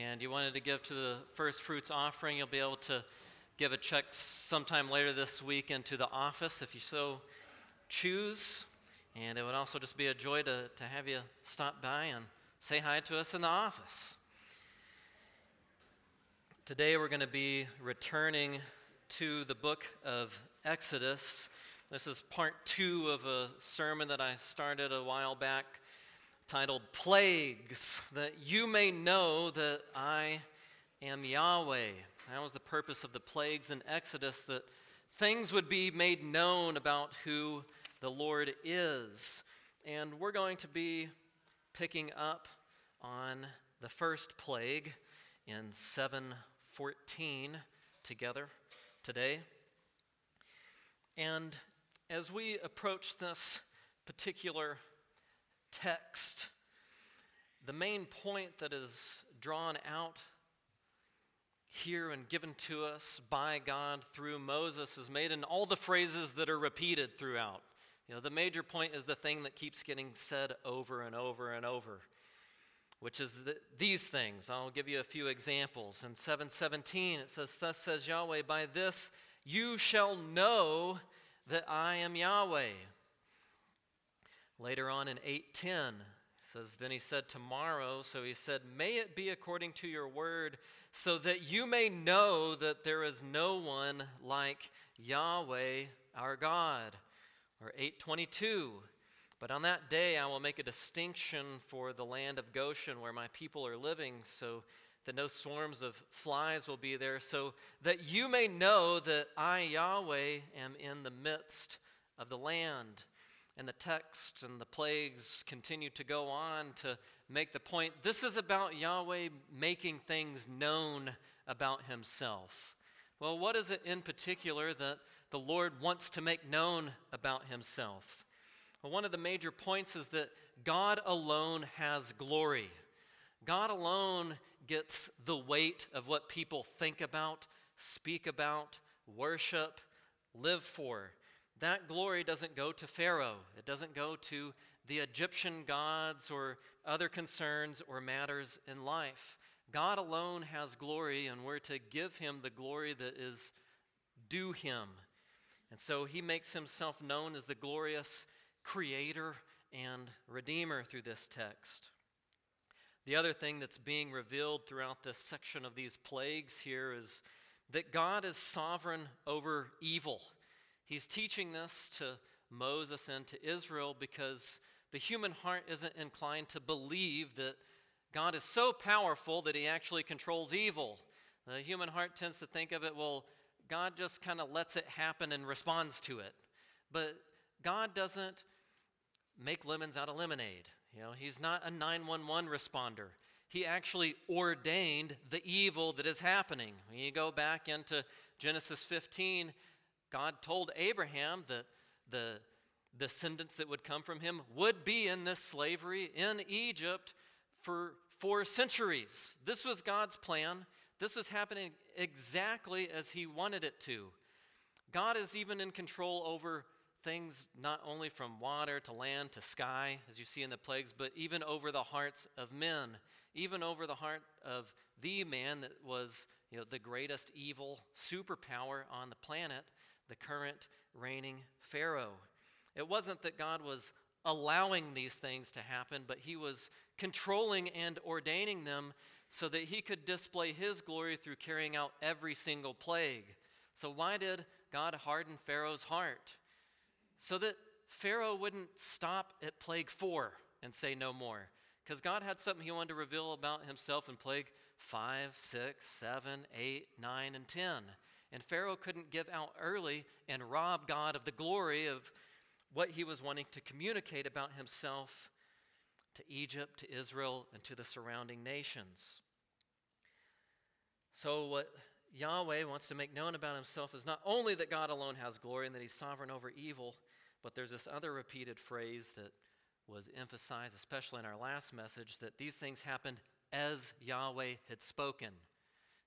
and you wanted to give to the first fruits offering, you'll be able to give a check sometime later this week into the office if you so choose. And it would also just be a joy to, to have you stop by and say hi to us in the office. Today we're going to be returning to the book of Exodus. This is part two of a sermon that I started a while back titled Plagues, that you may know that I am Yahweh. That was the purpose of the plagues in Exodus, that things would be made known about who the Lord is. And we're going to be picking up on the first plague in 714 together today. And as we approach this particular text, the main point that is drawn out here and given to us by God through Moses is made in all the phrases that are repeated throughout. You know, the major point is the thing that keeps getting said over and over and over, which is the, these things. I'll give you a few examples. In 717, it says, Thus says Yahweh, by this you shall know that I am Yahweh. Later on in 8:10 says then he said tomorrow so he said may it be according to your word so that you may know that there is no one like Yahweh our God or 822 but on that day I will make a distinction for the land of Goshen where my people are living so that no swarms of flies will be there so that you may know that I Yahweh am in the midst of the land and the text and the plagues continue to go on to make the point this is about Yahweh making things known about himself. Well, what is it in particular that the Lord wants to make known about himself? Well, one of the major points is that God alone has glory. God alone gets the weight of what people think about, speak about, worship, live for that glory doesn't go to Pharaoh. It doesn't go to the Egyptian gods or other concerns or matters in life. God alone has glory, and we're to give him the glory that is due him. And so he makes himself known as the glorious creator and redeemer through this text. The other thing that's being revealed throughout this section of these plagues here is that God is sovereign over evil. He's teaching this to Moses and to Israel because the human heart isn't inclined to believe that God is so powerful that he actually controls evil. The human heart tends to think of it, well, God just kind of lets it happen and responds to it. But God doesn't make lemons out of lemonade. You know, he's not a 911 responder. He actually ordained the evil that is happening. When you go back into Genesis 15, God told Abraham that the descendants that would come from him would be in this slavery in Egypt for four centuries. This was God's plan. This was happening exactly as he wanted it to. God is even in control over things not only from water to land to sky, as you see in the plagues, but even over the hearts of men, even over the heart of the man that was you know, the greatest evil superpower on the planet the current reigning Pharaoh. It wasn't that God was allowing these things to happen, but he was controlling and ordaining them so that he could display his glory through carrying out every single plague. So, why did God harden Pharaoh's heart? So that Pharaoh wouldn't stop at plague four and say no more. Because God had something he wanted to reveal about himself in plague five, six, seven, eight, nine, and 10. And Pharaoh couldn't give out early and rob God of the glory of what he was wanting to communicate about himself to Egypt, to Israel, and to the surrounding nations. So, what Yahweh wants to make known about himself is not only that God alone has glory and that he's sovereign over evil, but there's this other repeated phrase that was emphasized, especially in our last message, that these things happened as Yahweh had spoken.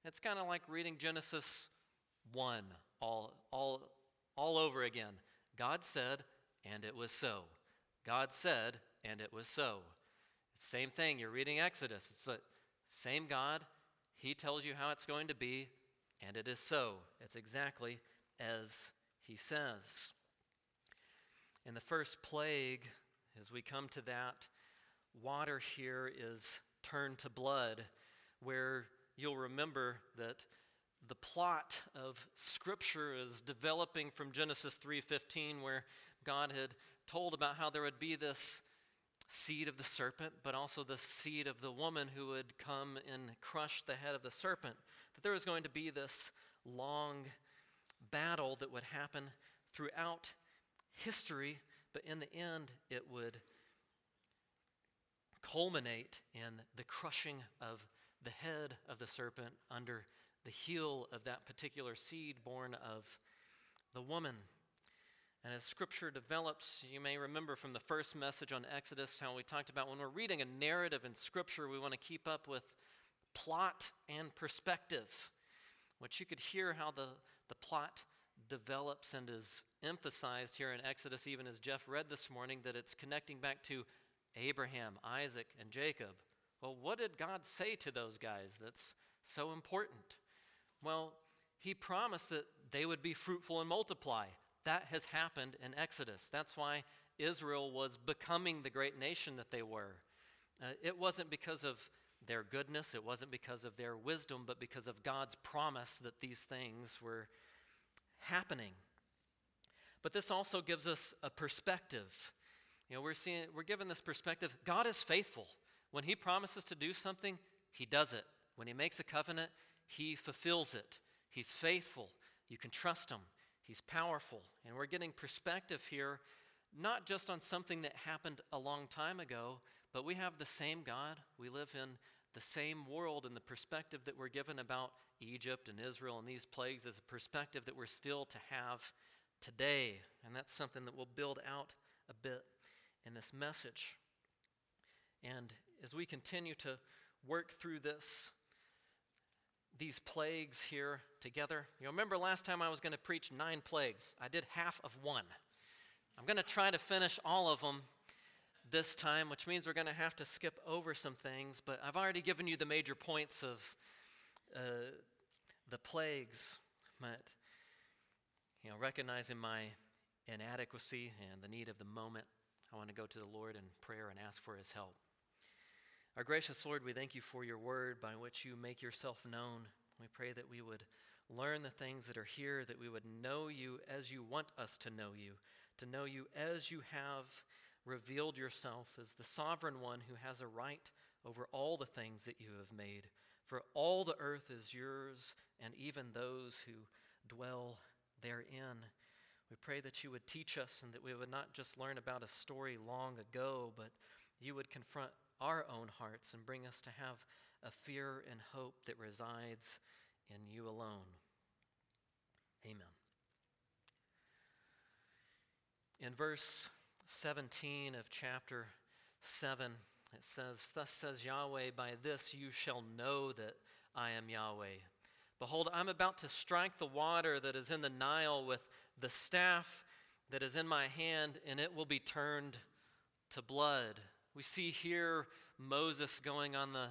It's kind of like reading Genesis one all, all, all over again. God said, and it was so. God said, and it was so. Same thing, you're reading Exodus. It's the same God, he tells you how it's going to be, and it is so. It's exactly as he says. In the first plague, as we come to that, water here is turned to blood, where you'll remember that the plot of scripture is developing from Genesis 3:15 where God had told about how there would be this seed of the serpent but also the seed of the woman who would come and crush the head of the serpent that there was going to be this long battle that would happen throughout history but in the end it would culminate in the crushing of the head of the serpent under the heel of that particular seed born of the woman. And as scripture develops, you may remember from the first message on Exodus how we talked about when we're reading a narrative in scripture, we want to keep up with plot and perspective. Which you could hear how the, the plot develops and is emphasized here in Exodus, even as Jeff read this morning, that it's connecting back to Abraham, Isaac, and Jacob. Well, what did God say to those guys that's so important? Well, He promised that they would be fruitful and multiply. That has happened in Exodus. That's why Israel was becoming the great nation that they were. Uh, it wasn't because of their goodness, it wasn't because of their wisdom, but because of God's promise that these things were happening. But this also gives us a perspective. You know, we're seeing we're given this perspective. God is faithful. When he promises to do something, he does it. When he makes a covenant, he fulfills it. He's faithful. You can trust him. He's powerful. And we're getting perspective here not just on something that happened a long time ago, but we have the same God. We live in the same world, and the perspective that we're given about Egypt and Israel and these plagues is a perspective that we're still to have today. And that's something that we'll build out a bit in this message. And as we continue to work through this, these plagues here together, you remember last time I was going to preach nine plagues? I did half of one. I'm going to try to finish all of them this time, which means we're going to have to skip over some things, but I've already given you the major points of uh, the plagues. But, you know, recognizing my inadequacy and the need of the moment, I want to go to the Lord in prayer and ask for his help. Our gracious Lord, we thank you for your word by which you make yourself known. We pray that we would learn the things that are here, that we would know you as you want us to know you, to know you as you have revealed yourself as the sovereign one who has a right over all the things that you have made. For all the earth is yours, and even those who dwell therein. We pray that you would teach us and that we would not just learn about a story long ago, but you would confront our own hearts and bring us to have a fear and hope that resides in you alone. Amen. In verse 17 of chapter 7, it says, Thus says Yahweh, by this you shall know that I am Yahweh. Behold, I'm about to strike the water that is in the Nile with the staff that is in my hand, and it will be turned to blood. We see here Moses going on the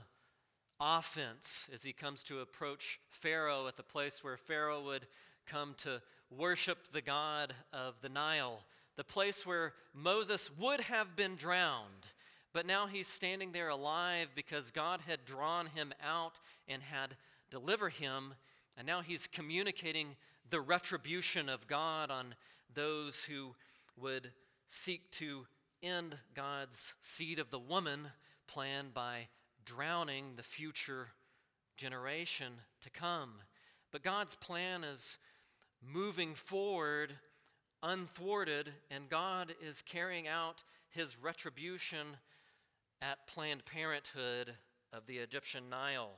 offense as he comes to approach Pharaoh at the place where Pharaoh would come to worship the God of the Nile the place where Moses would have been drowned. But now he's standing there alive because God had drawn him out and had delivered him. And now he's communicating the retribution of God on those who would seek to end God's seed of the woman plan by drowning the future generation to come. But God's plan is moving forward unthwarted, and God is carrying out his retribution at Planned Parenthood of the Egyptian Nile.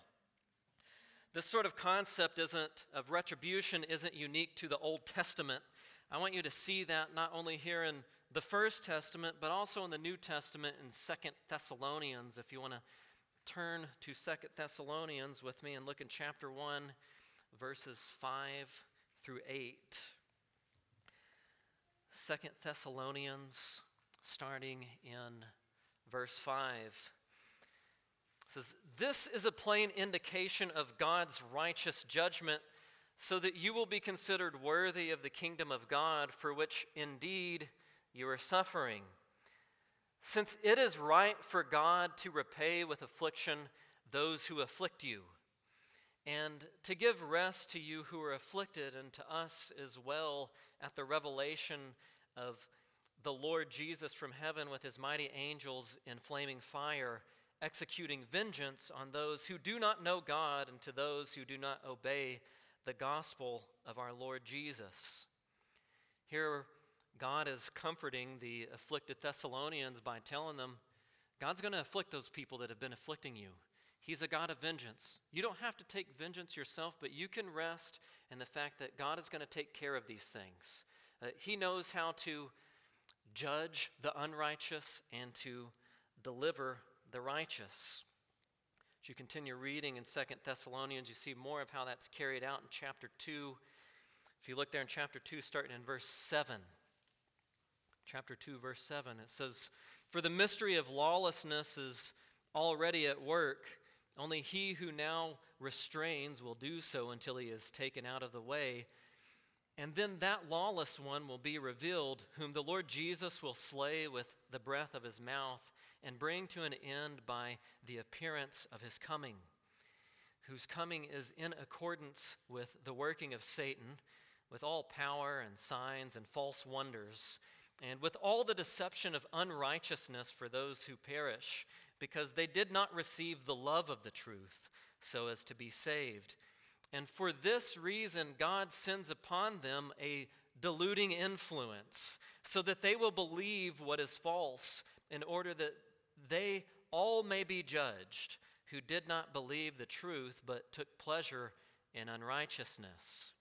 This sort of concept isn't of retribution isn't unique to the Old Testament. I want you to see that not only here in the First Testament, but also in the New Testament in Second Thessalonians. If you want to turn to Second Thessalonians with me and look in chapter 1, verses 5 through 8. Second Thessalonians, starting in verse 5, says, This is a plain indication of God's righteous judgment, so that you will be considered worthy of the kingdom of God, for which indeed you are suffering. Since it is right for God to repay with affliction those who afflict you, and to give rest to you who are afflicted, and to us as well at the revelation of the Lord Jesus from heaven with his mighty angels in flaming fire, executing vengeance on those who do not know God and to those who do not obey the gospel of our Lord Jesus. Here, God is comforting the afflicted Thessalonians by telling them God's going to afflict those people that have been afflicting you. He's a God of vengeance. You don't have to take vengeance yourself, but you can rest in the fact that God is going to take care of these things. Uh, he knows how to judge the unrighteous and to deliver the righteous. As you continue reading in Second Thessalonians, you see more of how that's carried out in chapter 2. If you look there in chapter 2, starting in verse 7, chapter 2, verse 7, it says, For the mystery of lawlessness is already at work. Only he who now restrains will do so until he is taken out of the way. And then that lawless one will be revealed, whom the Lord Jesus will slay with the breath of his mouth and bring to an end by the appearance of his coming, whose coming is in accordance with the working of Satan, with all power and signs and false wonders, and with all the deception of unrighteousness for those who perish, because they did not receive the love of the truth so as to be saved. And for this reason, God sends upon them a deluding influence, so that they will believe what is false, in order that they all may be judged who did not believe the truth, but took pleasure in unrighteousness.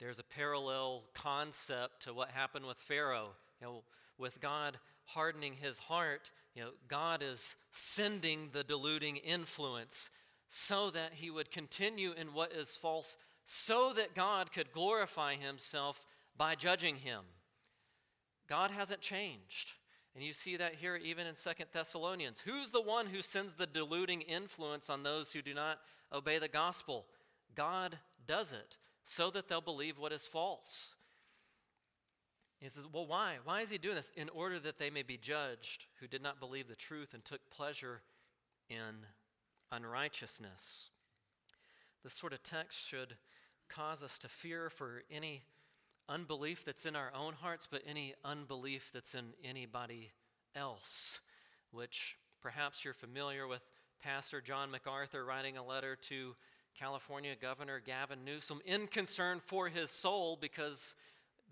There's a parallel concept to what happened with Pharaoh. You know, with God hardening his heart, you know, God is sending the deluding influence so that he would continue in what is false, so that God could glorify himself by judging him. God hasn't changed. And you see that here even in Second Thessalonians. Who's the one who sends the deluding influence on those who do not obey the gospel? God does it so that they'll believe what is false. He says, Well, why? Why is he doing this? In order that they may be judged who did not believe the truth and took pleasure in unrighteousness. This sort of text should cause us to fear for any unbelief that's in our own hearts, but any unbelief that's in anybody else, which perhaps you're familiar with Pastor John MacArthur writing a letter to California Governor Gavin Newsom in concern for his soul because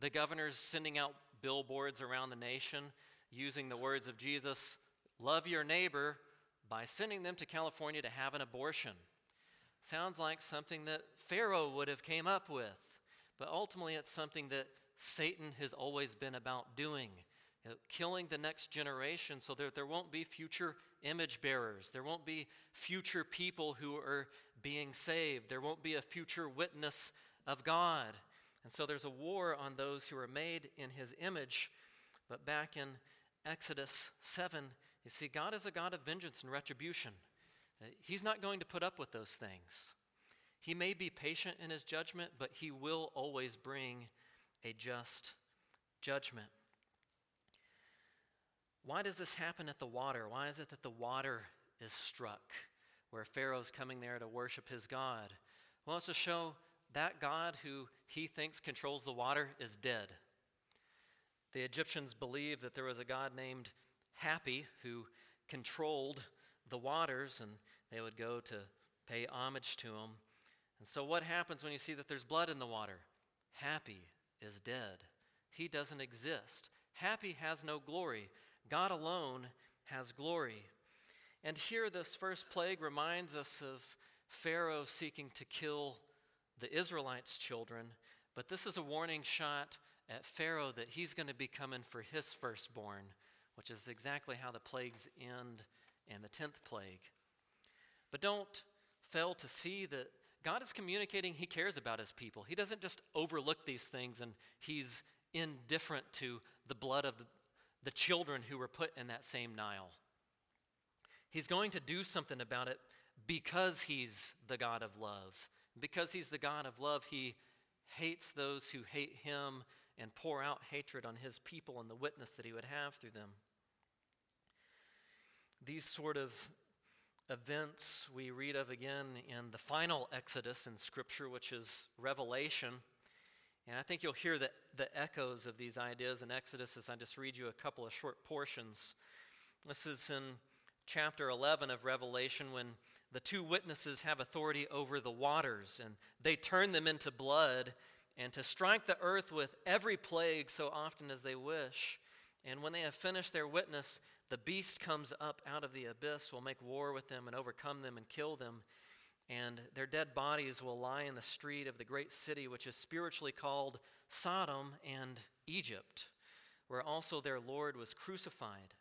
the governor's sending out billboards around the nation using the words of Jesus love your neighbor by sending them to California to have an abortion. Sounds like something that Pharaoh would have came up with, but ultimately it's something that Satan has always been about doing, uh, killing the next generation so that there won't be future image bearers. There won't be future people who are being saved. There won't be a future witness of God. And so there's a war on those who are made in his image. But back in Exodus 7, you see, God is a God of vengeance and retribution. Uh, he's not going to put up with those things. He may be patient in his judgment, but he will always bring a just judgment. Why does this happen at the water? Why is it that the water is struck where Pharaoh's coming there to worship his God? Well, it's to show that God who he thinks controls the water is dead. The Egyptians believed that there was a God named Happy who controlled the waters, and they would go to pay homage to him. And so, what happens when you see that there's blood in the water? Happy is dead. He doesn't exist. Happy has no glory. God alone has glory. And here, this first plague reminds us of Pharaoh seeking to kill the Israelites' children, but this is a warning shot at Pharaoh that he's going to be coming for his firstborn which is exactly how the plagues end and the 10th plague. But don't fail to see that God is communicating He cares about His people. He doesn't just overlook these things and He's indifferent to the blood of the, the children who were put in that same Nile. He's going to do something about it because he's the God of love. Because he's the God of love, he hates those who hate him and pour out hatred on his people and the witness that he would have through them. These sort of events we read of again in the final Exodus in Scripture, which is Revelation. And I think you'll hear the, the echoes of these ideas in Exodus as I just read you a couple of short portions. This is in chapter 11 of Revelation when the two witnesses have authority over the waters and they turn them into blood and to strike the earth with every plague so often as they wish. And when they have finished their witness, the beast comes up out of the abyss, will make war with them and overcome them and kill them. And their dead bodies will lie in the street of the great city, which is spiritually called Sodom and Egypt, where also their Lord was crucified.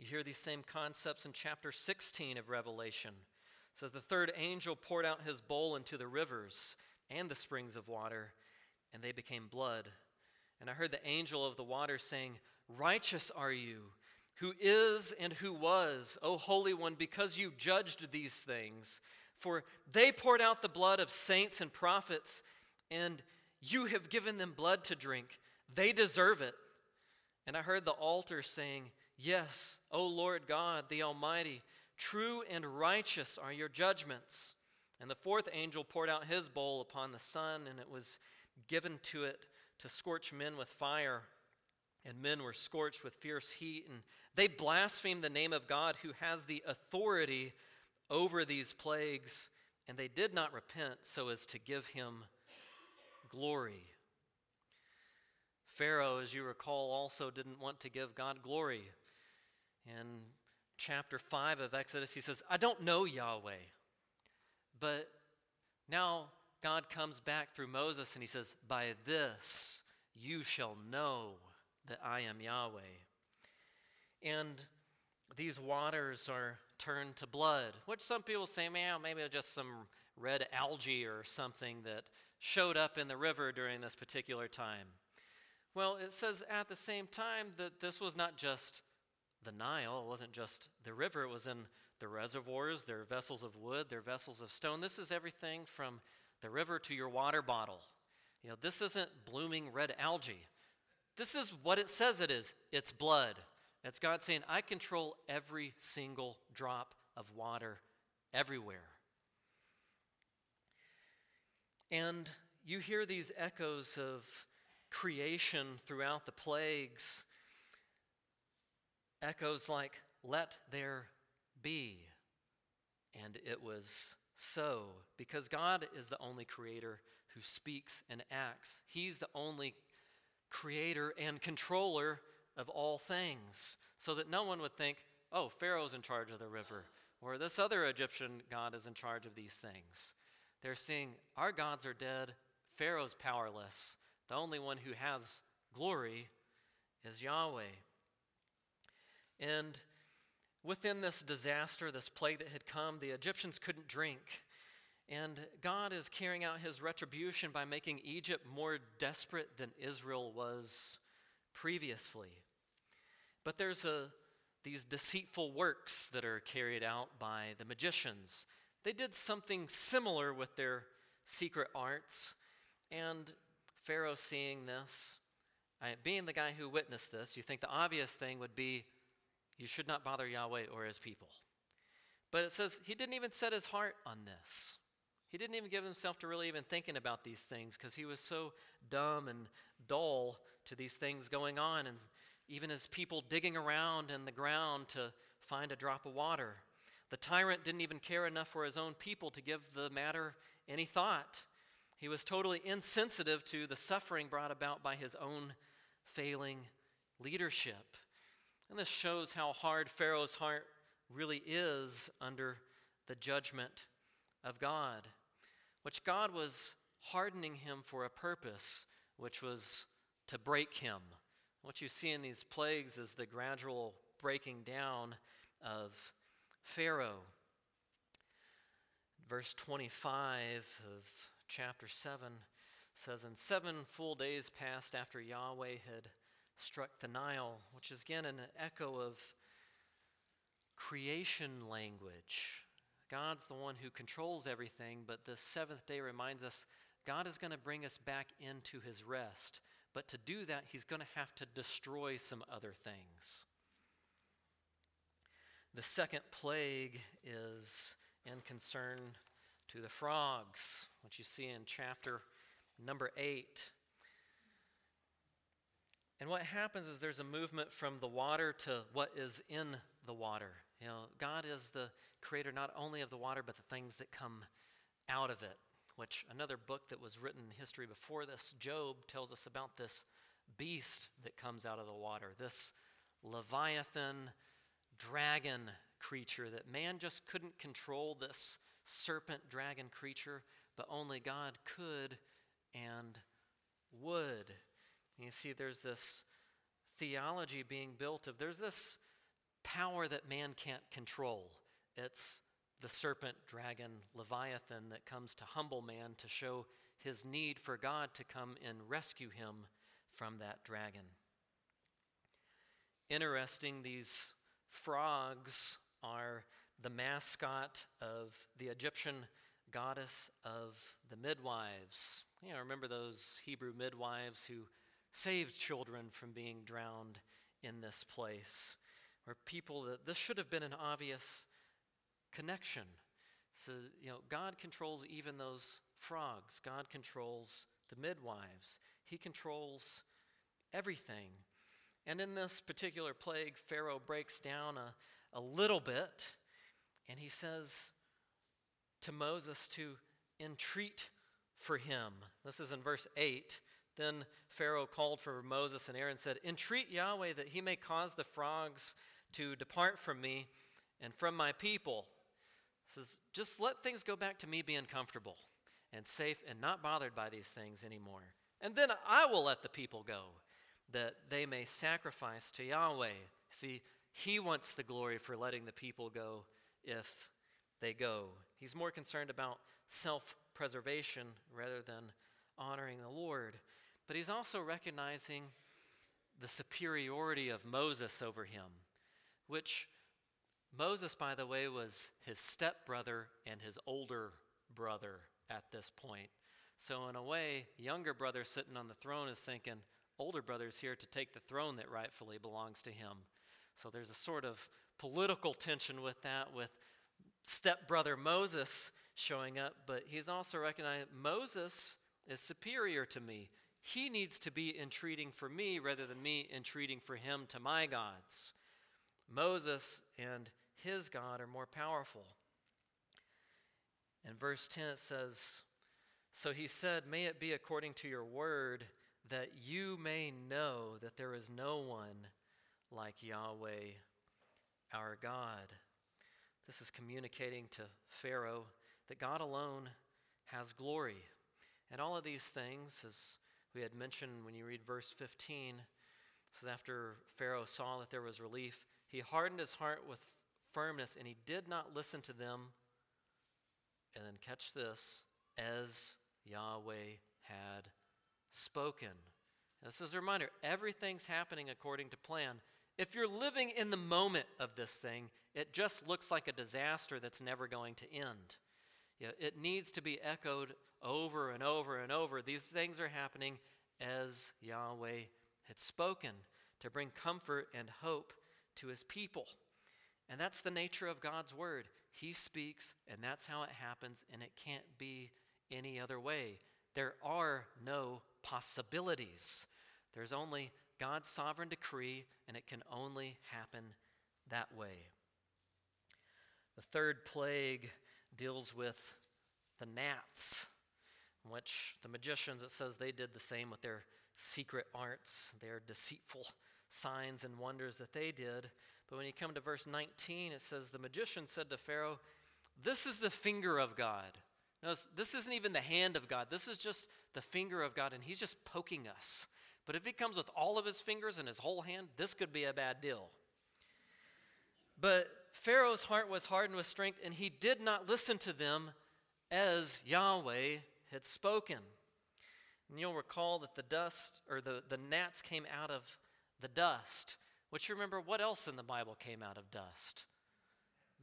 You hear these same concepts in chapter 16 of Revelation. It says, The third angel poured out his bowl into the rivers and the springs of water, and they became blood. And I heard the angel of the water saying, Righteous are you, who is and who was, O Holy One, because you judged these things. For they poured out the blood of saints and prophets, and you have given them blood to drink. They deserve it. And I heard the altar saying, Yes, O Lord God, the Almighty, true and righteous are your judgments. And the fourth angel poured out his bowl upon the sun, and it was given to it to scorch men with fire. And men were scorched with fierce heat, and they blasphemed the name of God who has the authority over these plagues, and they did not repent so as to give him glory. Pharaoh, as you recall, also didn't want to give God glory. In chapter 5 of Exodus, he says, I don't know Yahweh. But now God comes back through Moses and he says, By this you shall know that I am Yahweh. And these waters are turned to blood, which some people say, man, maybe it's just some red algae or something that showed up in the river during this particular time. Well, it says at the same time that this was not just the Nile, it wasn't just the river, it was in the reservoirs, their vessels of wood, their vessels of stone. This is everything from the river to your water bottle. You know, this isn't blooming red algae. This is what it says it is it's blood. It's God saying, I control every single drop of water everywhere. And you hear these echoes of creation throughout the plagues. Echoes like, let there be. And it was so, because God is the only creator who speaks and acts. He's the only creator and controller of all things, so that no one would think, oh, Pharaoh's in charge of the river, or this other Egyptian god is in charge of these things. They're seeing our gods are dead, Pharaoh's powerless. The only one who has glory is Yahweh. And within this disaster, this plague that had come, the Egyptians couldn't drink. And God is carrying out his retribution by making Egypt more desperate than Israel was previously. But there's a, these deceitful works that are carried out by the magicians. They did something similar with their secret arts. And Pharaoh, seeing this, being the guy who witnessed this, you think the obvious thing would be you should not bother Yahweh or his people. But it says he didn't even set his heart on this. He didn't even give himself to really even thinking about these things because he was so dumb and dull to these things going on, and even his people digging around in the ground to find a drop of water. The tyrant didn't even care enough for his own people to give the matter any thought. He was totally insensitive to the suffering brought about by his own failing leadership. And this shows how hard Pharaoh's heart really is under the judgment of God, which God was hardening him for a purpose, which was to break him. What you see in these plagues is the gradual breaking down of Pharaoh. Verse 25 of chapter 7 says, And seven full days passed after Yahweh had struck the Nile, which is again an echo of creation language. God's the one who controls everything, but the seventh day reminds us God is going to bring us back into his rest. But to do that, he's going to have to destroy some other things. The second plague is in concern to the frogs, which you see in chapter number 8. And what happens is there's a movement from the water to what is in the water. You know, God is the creator not only of the water, but the things that come out of it. Which another book that was written in history before this, Job, tells us about this beast that comes out of the water, this Leviathan dragon creature that man just couldn't control this serpent dragon creature, but only God could and would. And you see, there's this theology being built of there's this power that man can't control. It's the serpent, dragon, Leviathan that comes to humble man to show his need for God to come and rescue him from that dragon. Interesting, these frogs are the mascot of the Egyptian goddess of the midwives. You know, remember those Hebrew midwives who saved children from being drowned in this place? Or people that this should have been an obvious connection. So, you know, God controls even those frogs, God controls the midwives, He controls everything. And in this particular plague, Pharaoh breaks down a, a little bit and he says to Moses to entreat for him. This is in verse 8. Then Pharaoh called for Moses and Aaron and said, Entreat Yahweh that he may cause the frogs to depart from me and from my people. He says, just let things go back to me being comfortable and safe and not bothered by these things anymore. And then I will let the people go, that they may sacrifice to Yahweh. See, he wants the glory for letting the people go if they go. He's more concerned about self preservation rather than honoring the Lord. But he's also recognizing the superiority of Moses over him, which Moses, by the way, was his stepbrother and his older brother at this point. So, in a way, younger brother sitting on the throne is thinking, older brother's here to take the throne that rightfully belongs to him. So, there's a sort of political tension with that, with stepbrother Moses showing up, but he's also recognized Moses is superior to me. He needs to be entreating for me rather than me entreating for him to my gods. Moses and his God are more powerful. In verse 10, it says, So he said, May it be according to your word, that you may know that there is no one like Yahweh our God. This is communicating to Pharaoh that God alone has glory. And all of these things, as we had mentioned when you read verse 15, this is after Pharaoh saw that there was relief, he hardened his heart with firmness and he did not listen to them. And then catch this, as Yahweh had spoken. This is a reminder everything's happening according to plan. If you're living in the moment of this thing, it just looks like a disaster that's never going to end. You know, it needs to be echoed over and over and over. These things are happening as Yahweh had spoken to bring comfort and hope to his people. And that's the nature of God's word. He speaks, and that's how it happens, and it can't be any other way. There are no possibilities. There's only God's sovereign decree, and it can only happen that way. The third plague deals with the gnats, which the magicians, it says they did the same with their secret arts, their deceitful signs and wonders that they did. But when you come to verse 19, it says, The magician said to Pharaoh, This is the finger of God. Notice, this isn't even the hand of God. This is just the finger of God, and he's just poking us. But if he comes with all of his fingers and his whole hand, this could be a bad deal. But Pharaoh's heart was hardened with strength, and he did not listen to them as Yahweh had spoken. And you'll recall that the dust, or the, the gnats came out of the dust. Which you remember, what else in the Bible came out of dust?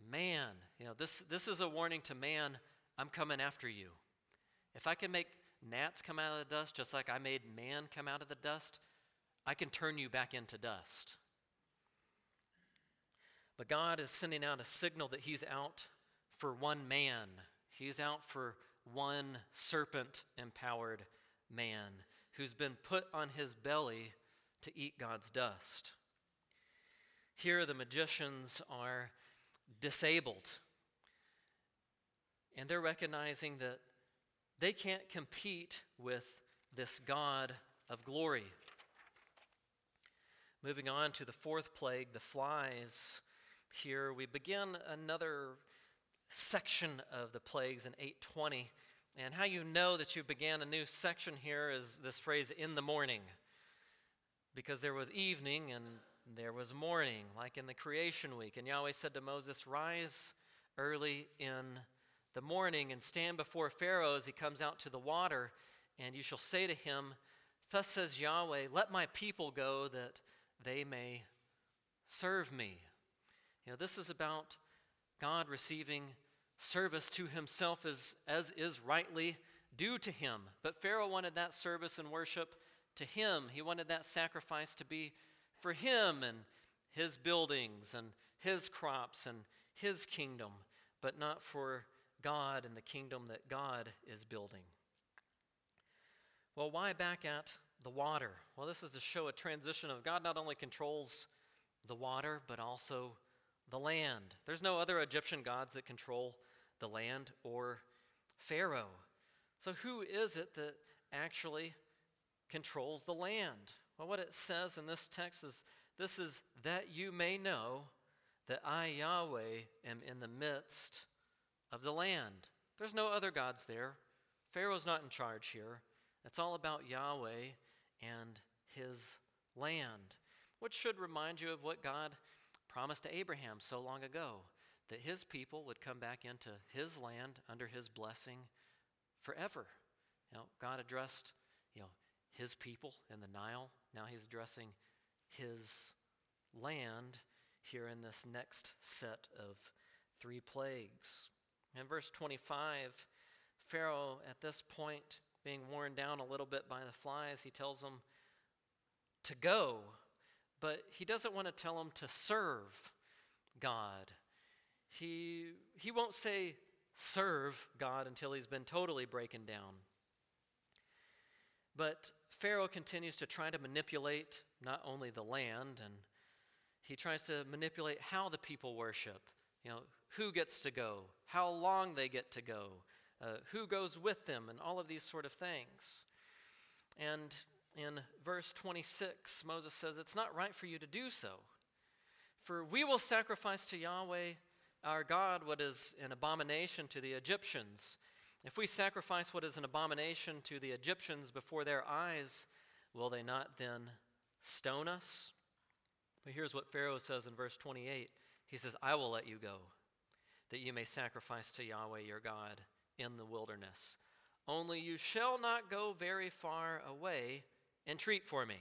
man, you know, this, this is a warning to man, I'm coming after you. If I can make gnats come out of the dust just like I made man come out of the dust, I can turn you back into dust. But God is sending out a signal that He's out for one man. He's out for one serpent empowered man who's been put on his belly to eat God's dust. Here, the magicians are disabled. And they're recognizing that they can't compete with this God of glory. Moving on to the fourth plague, the flies. Here we begin another section of the plagues in 820. And how you know that you began a new section here is this phrase, in the morning. Because there was evening and there was morning, like in the creation week. And Yahweh said to Moses, Rise early in the morning and stand before Pharaoh as he comes out to the water, and you shall say to him, Thus says Yahweh, let my people go that they may serve me. You know, this is about God receiving service to himself as, as is rightly due to him. But Pharaoh wanted that service and worship to him. He wanted that sacrifice to be for him and his buildings and his crops and his kingdom, but not for God and the kingdom that God is building. Well, why back at the water? Well, this is to show a transition of God not only controls the water, but also the land. There's no other Egyptian gods that control the land or Pharaoh. So, who is it that actually controls the land? Well, what it says in this text is this is that you may know that I, Yahweh, am in the midst of the land. There's no other gods there. Pharaoh's not in charge here. It's all about Yahweh and his land, which should remind you of what God promised to Abraham so long ago that his people would come back into his land under his blessing forever. You know, God addressed, you know, his people in the Nile. Now he's addressing his land here in this next set of three plagues. In verse 25, Pharaoh, at this point, being worn down a little bit by the flies, he tells them to go but he doesn't want to tell them to serve God. He, he won't say serve God until he's been totally broken down. But Pharaoh continues to try to manipulate not only the land, and he tries to manipulate how the people worship. You know, who gets to go, how long they get to go, uh, who goes with them, and all of these sort of things. And in verse 26, Moses says, It's not right for you to do so. For we will sacrifice to Yahweh our God what is an abomination to the Egyptians. If we sacrifice what is an abomination to the Egyptians before their eyes, will they not then stone us? But here's what Pharaoh says in verse 28 He says, I will let you go, that you may sacrifice to Yahweh your God in the wilderness. Only you shall not go very far away entreat for me.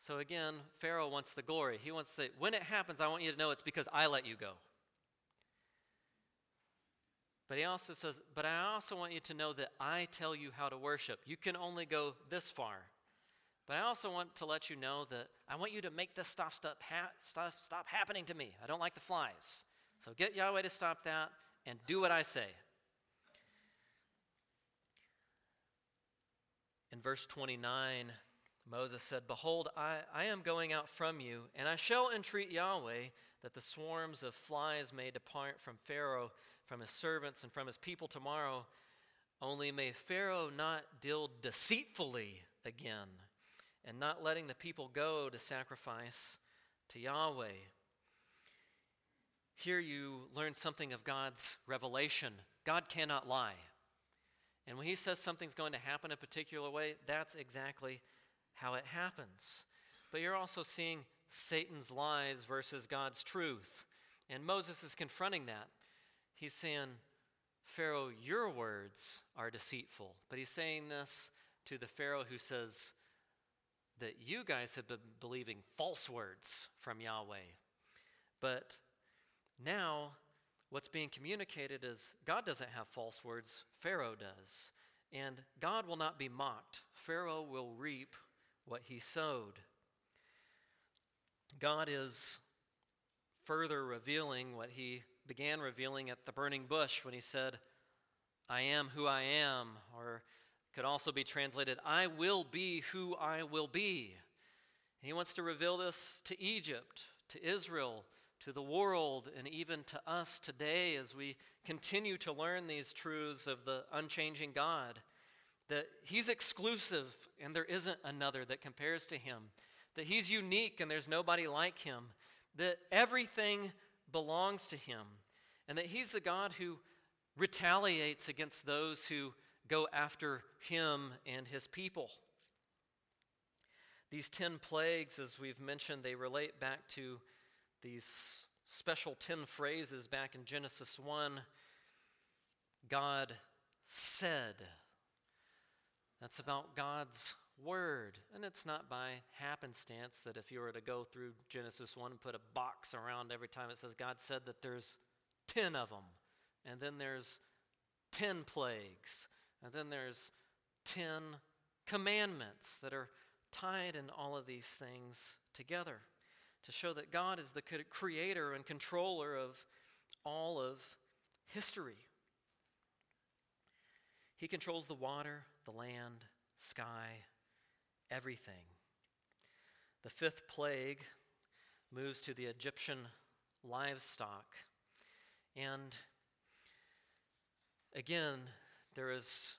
So again, Pharaoh wants the glory. He wants to say, when it happens, I want you to know it's because I let you go. But he also says, but I also want you to know that I tell you how to worship. You can only go this far. But I also want to let you know that I want you to make this stuff stop, ha- stuff stop happening to me. I don't like the flies. So get Yahweh to stop that and do what I say. In verse 29, Moses said, Behold, I, I am going out from you, and I shall entreat Yahweh that the swarms of flies may depart from Pharaoh, from his servants, and from his people tomorrow. Only may Pharaoh not deal deceitfully again, and not letting the people go to sacrifice to Yahweh. Here you learn something of God's revelation. God cannot lie. And when he says something's going to happen a particular way, that's exactly how it happens. But you're also seeing Satan's lies versus God's truth. And Moses is confronting that. He's saying, Pharaoh, your words are deceitful. But he's saying this to the Pharaoh who says that you guys have been believing false words from Yahweh. But now what's being communicated is God doesn't have false words, Pharaoh does. And God will not be mocked. Pharaoh will reap what he sowed. God is further revealing what he began revealing at the burning bush when he said, I am who I am, or could also be translated, I will be who I will be. He wants to reveal this to Egypt, to Israel, to the world, and even to us today as we continue to learn these truths of the unchanging God. That He's exclusive and there isn't another that compares to Him. That He's unique and there's nobody like Him. That everything belongs to Him. And that He's the God who retaliates against those who go after Him and His people. These 10 plagues, as we've mentioned, they relate back to these special 10 phrases back in Genesis 1. God said. That's about God's word. And it's not by happenstance that if you were to go through Genesis 1 and put a box around every time it says God said that there's 10 of them. And then there's 10 plagues. And then there's 10 commandments that are tied in all of these things together to show that God is the creator and controller of all of history. He controls the water, the land, sky, everything. The fifth plague moves to the Egyptian livestock. And again, there is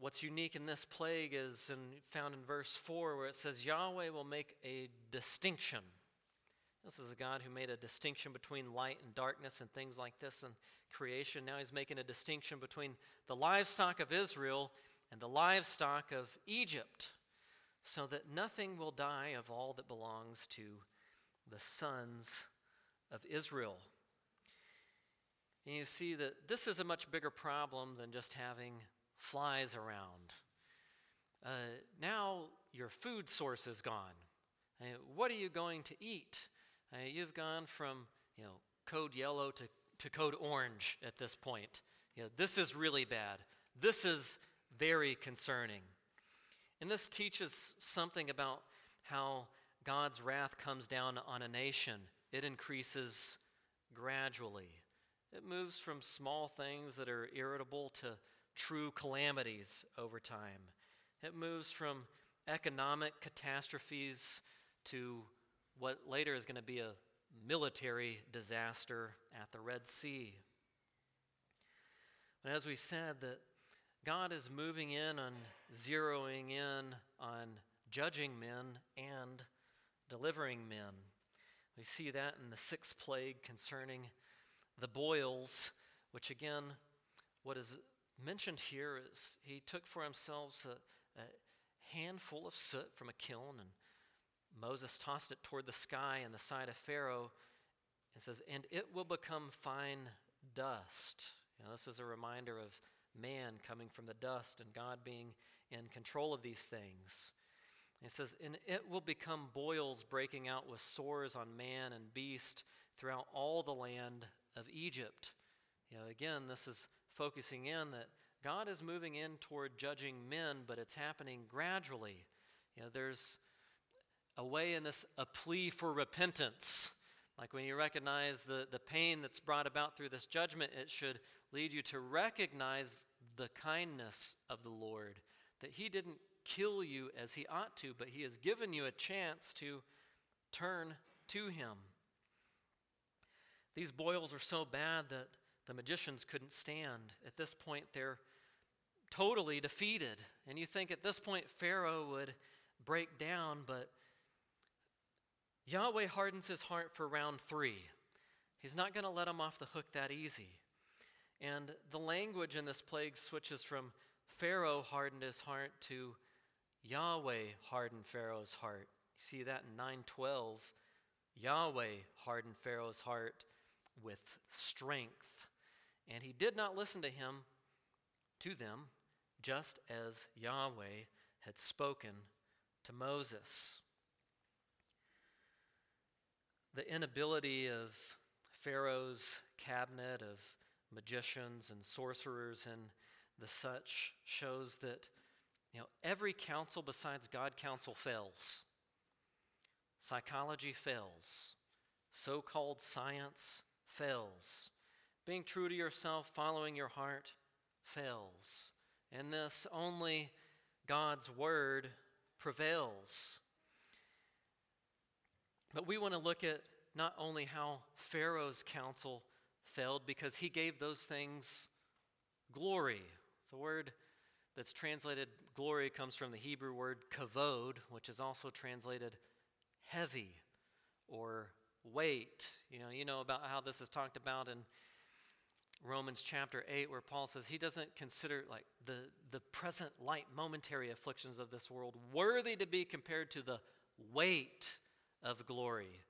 What's unique in this plague is in, found in verse 4 where it says, Yahweh will make a distinction. This is a God who made a distinction between light and darkness and things like this in creation. Now he's making a distinction between the livestock of Israel and the livestock of Egypt, so that nothing will die of all that belongs to the sons of Israel. And you see that this is a much bigger problem than just having flies around. Uh, now your food source is gone. Uh, what are you going to eat? Uh, you've gone from you know code yellow to, to code orange at this point. You know, this is really bad. This is very concerning. And this teaches something about how God's wrath comes down on a nation. It increases gradually. It moves from small things that are irritable to true calamities over time. It moves from economic catastrophes to what later is going to be a military disaster at the Red Sea. But as we said, that God is moving in on zeroing in on judging men and delivering men. We see that in the sixth plague concerning the boils, which again, what is mentioned here is he took for himself a, a handful of soot from a kiln, and Moses tossed it toward the sky and the side of Pharaoh. It says, and it will become fine dust. Know, this is a reminder of man coming from the dust and God being in control of these things. It says, and it will become boils breaking out with sores on man and beast throughout all the land of Egypt. You know, again, this is focusing in that God is moving in toward judging men, but it's happening gradually. You know, there's a way in this, a plea for repentance. Like when you recognize the, the pain that's brought about through this judgment, it should lead you to recognize the kindness of the Lord. That He didn't kill you as He ought to, but He has given you a chance to turn to Him. These boils are so bad that the magicians couldn't stand. At this point, they're totally defeated. And you think at this point Pharaoh would break down, but Yahweh hardens his heart for round three. He's not going to let him off the hook that easy. And the language in this plague switches from Pharaoh hardened his heart to Yahweh hardened Pharaoh's heart. You see that in 912. Yahweh hardened Pharaoh's heart with strength. And he did not listen to him, to them, just as Yahweh had spoken to Moses. The inability of Pharaoh's cabinet of magicians and sorcerers and the such shows that you know every counsel besides God counsel fails. Psychology fails. So-called science fails. Being true to yourself, following your heart fails. And this only God's word prevails. But we want to look at not only how Pharaoh's counsel failed, because he gave those things glory. The word that's translated glory comes from the Hebrew word kavod, which is also translated heavy or weight. You know, you know about how this is talked about in Romans chapter 8, where Paul says he doesn't consider like the, the present light momentary afflictions of this world worthy to be compared to the weight of glory.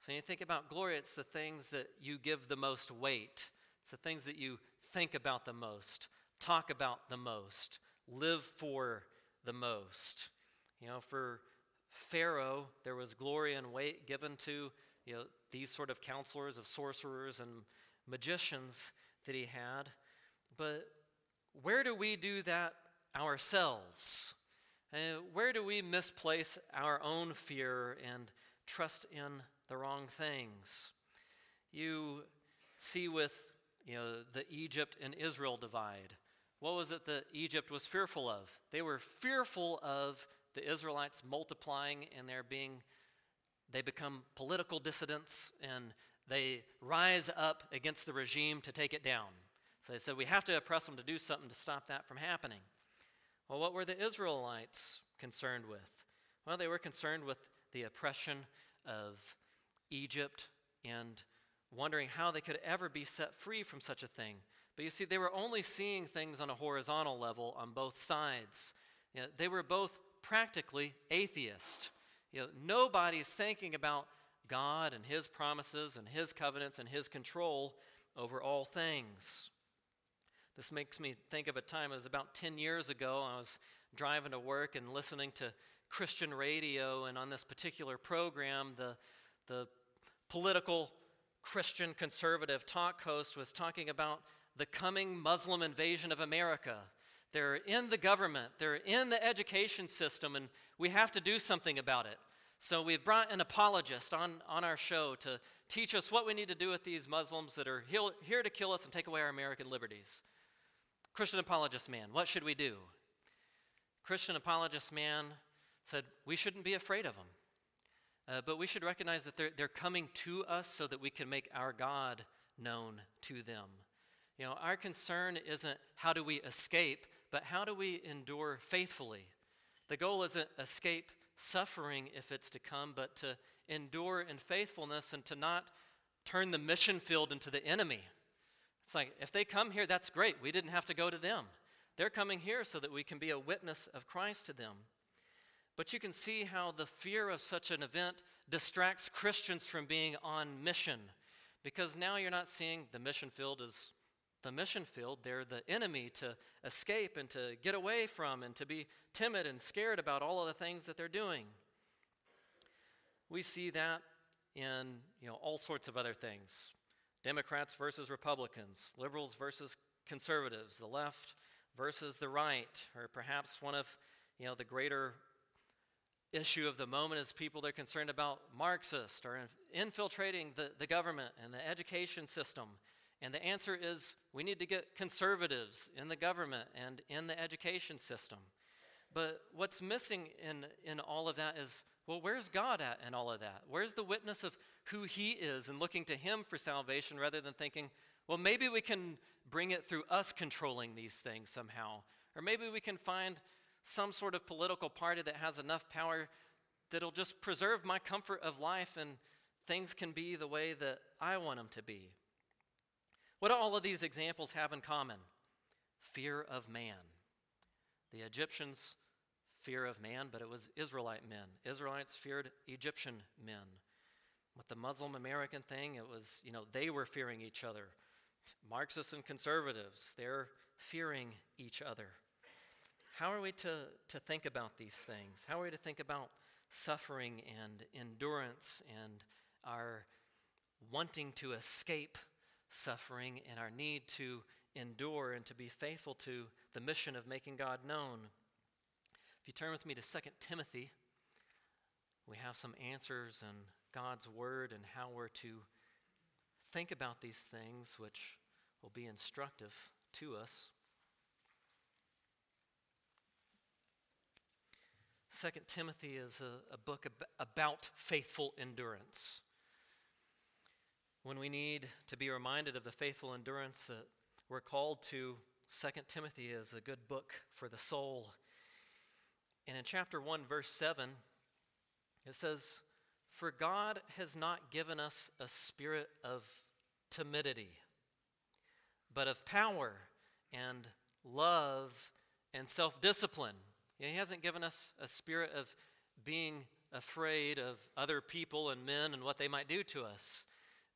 So when you think about glory, it's the things that you give the most weight. It's the things that you think about the most, talk about the most, live for the most. You know, for Pharaoh, there was glory and weight given to you know, these sort of counselors of sorcerers and magicians that he had. But where do we do that ourselves? Uh, where do we misplace our own fear and trust in the wrong things? You see with you know the Egypt and Israel divide. What was it that Egypt was fearful of? They were fearful of the Israelites multiplying and there being they become political dissidents and they rise up against the regime to take it down. So they said, We have to oppress them to do something to stop that from happening. Well, what were the Israelites concerned with? Well, they were concerned with the oppression of Egypt and wondering how they could ever be set free from such a thing. But you see, they were only seeing things on a horizontal level on both sides. You know, they were both practically atheist. You know, nobody's thinking about God and His promises and His covenants and His control over all things. This makes me think of a time, it was about 10 years ago. I was driving to work and listening to Christian radio, and on this particular program, the, the political Christian conservative talk host was talking about the coming Muslim invasion of America. They're in the government, they're in the education system, and we have to do something about it. So we've brought an apologist on, on our show to teach us what we need to do with these Muslims that are here to kill us and take away our American liberties. Christian apologist man, what should we do? Christian apologist man said, We shouldn't be afraid of them. Uh, but we should recognize that they're, they're coming to us so that we can make our God known to them. You know, our concern isn't how do we escape, but how do we endure faithfully? The goal isn't escape suffering if it's to come, but to endure in faithfulness and to not turn the mission field into the enemy. It's like, if they come here, that's great. We didn't have to go to them. They're coming here so that we can be a witness of Christ to them. But you can see how the fear of such an event distracts Christians from being on mission because now you're not seeing the mission field as the mission field. They're the enemy to escape and to get away from and to be timid and scared about all of the things that they're doing. We see that in you know, all sorts of other things Democrats versus Republicans, liberals versus conservatives, the left versus the right, or perhaps one of you know, the greater issue of the moment is people that are concerned about Marxist or infiltrating the, the government and the education system and the answer is we need to get conservatives in the government and in the education system. But what's missing in, in all of that is well, where's God at in all of that? Where's the witness of who He is and looking to Him for salvation rather than thinking, well, maybe we can bring it through us controlling these things somehow? Or maybe we can find some sort of political party that has enough power that'll just preserve my comfort of life and things can be the way that I want them to be. What do all of these examples have in common? Fear of man. The Egyptians fear of man, but it was Israelite men. Israelites feared Egyptian men. With the Muslim American thing, it was, you know, they were fearing each other. Marxists and conservatives, they're fearing each other. How are we to, to think about these things? How are we to think about suffering and endurance and our wanting to escape suffering and our need to endure and to be faithful to the mission of making God known. If you turn with me to 2 Timothy, we have some answers and God's Word and how we're to think about these things, which will be instructive to us. 2 Timothy is a, a book ab- about faithful endurance. When we need to be reminded of the faithful endurance that we're called to, 2 Timothy is a good book for the soul. And in chapter 1, verse 7, it says, For God has not given us a spirit of timidity, but of power and love and self discipline. He hasn't given us a spirit of being afraid of other people and men and what they might do to us,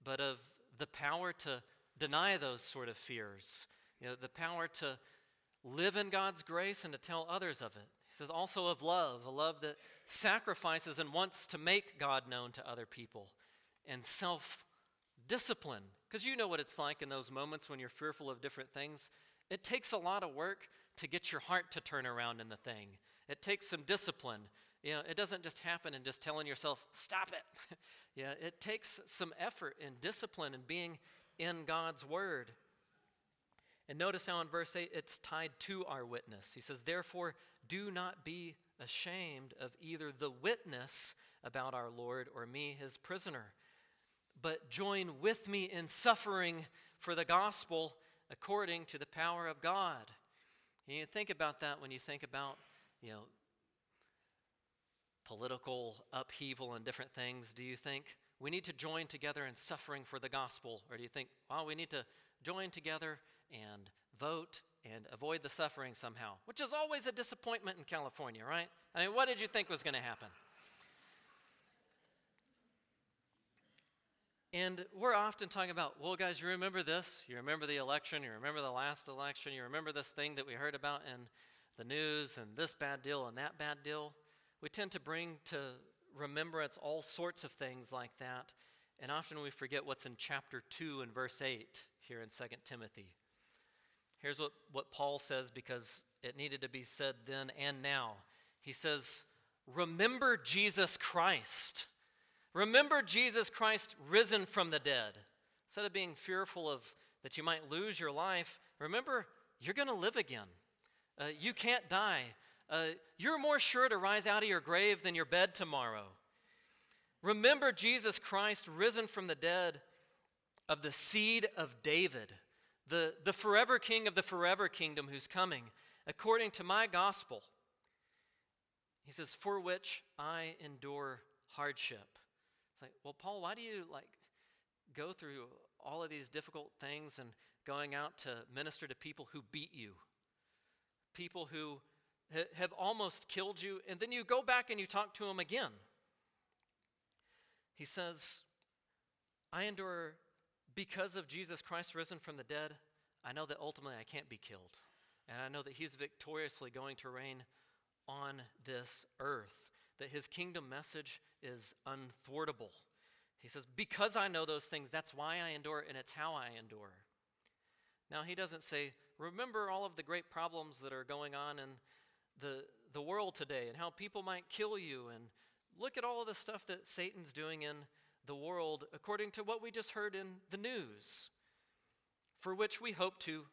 but of the power to deny those sort of fears. You know, the power to live in God's grace and to tell others of it. He says also of love, a love that sacrifices and wants to make God known to other people, and self discipline. Because you know what it's like in those moments when you're fearful of different things. It takes a lot of work to get your heart to turn around in the thing. It takes some discipline. You know, it doesn't just happen in just telling yourself, stop it. yeah, it takes some effort and discipline and being in God's word. And notice how in verse 8 it's tied to our witness. He says, Therefore, do not be ashamed of either the witness about our Lord or me, his prisoner, but join with me in suffering for the gospel according to the power of God. And you think about that when you think about, you know, political upheaval and different things. Do you think we need to join together in suffering for the gospel? Or do you think, well, we need to join together and vote and avoid the suffering somehow? Which is always a disappointment in California, right? I mean, what did you think was going to happen? And we're often talking about, well, guys, you remember this? You remember the election? You remember the last election? You remember this thing that we heard about in the news and this bad deal and that bad deal? We tend to bring to remembrance all sorts of things like that. And often we forget what's in chapter 2 and verse 8 here in 2 Timothy. Here's what, what Paul says because it needed to be said then and now. He says, Remember Jesus Christ Remember Jesus Christ risen from the dead. Instead of being fearful of that you might lose your life, remember you're going to live again. Uh, you can't die. Uh, you're more sure to rise out of your grave than your bed tomorrow. Remember Jesus Christ risen from the dead of the seed of David, the, the forever king of the forever kingdom who's coming, according to my gospel. He says, For which I endure hardship. It's like, well, Paul, why do you like go through all of these difficult things and going out to minister to people who beat you, people who ha- have almost killed you, and then you go back and you talk to them again? He says, I endure because of Jesus Christ risen from the dead. I know that ultimately I can't be killed. And I know that he's victoriously going to reign on this earth that his kingdom message is unthwartable. He says, Because I know those things, that's why I endure, and it's how I endure. Now, he doesn't say, Remember all of the great problems that are going on in the, the world today and how people might kill you, and look at all of the stuff that Satan's doing in the world according to what we just heard in the news, for which we hope to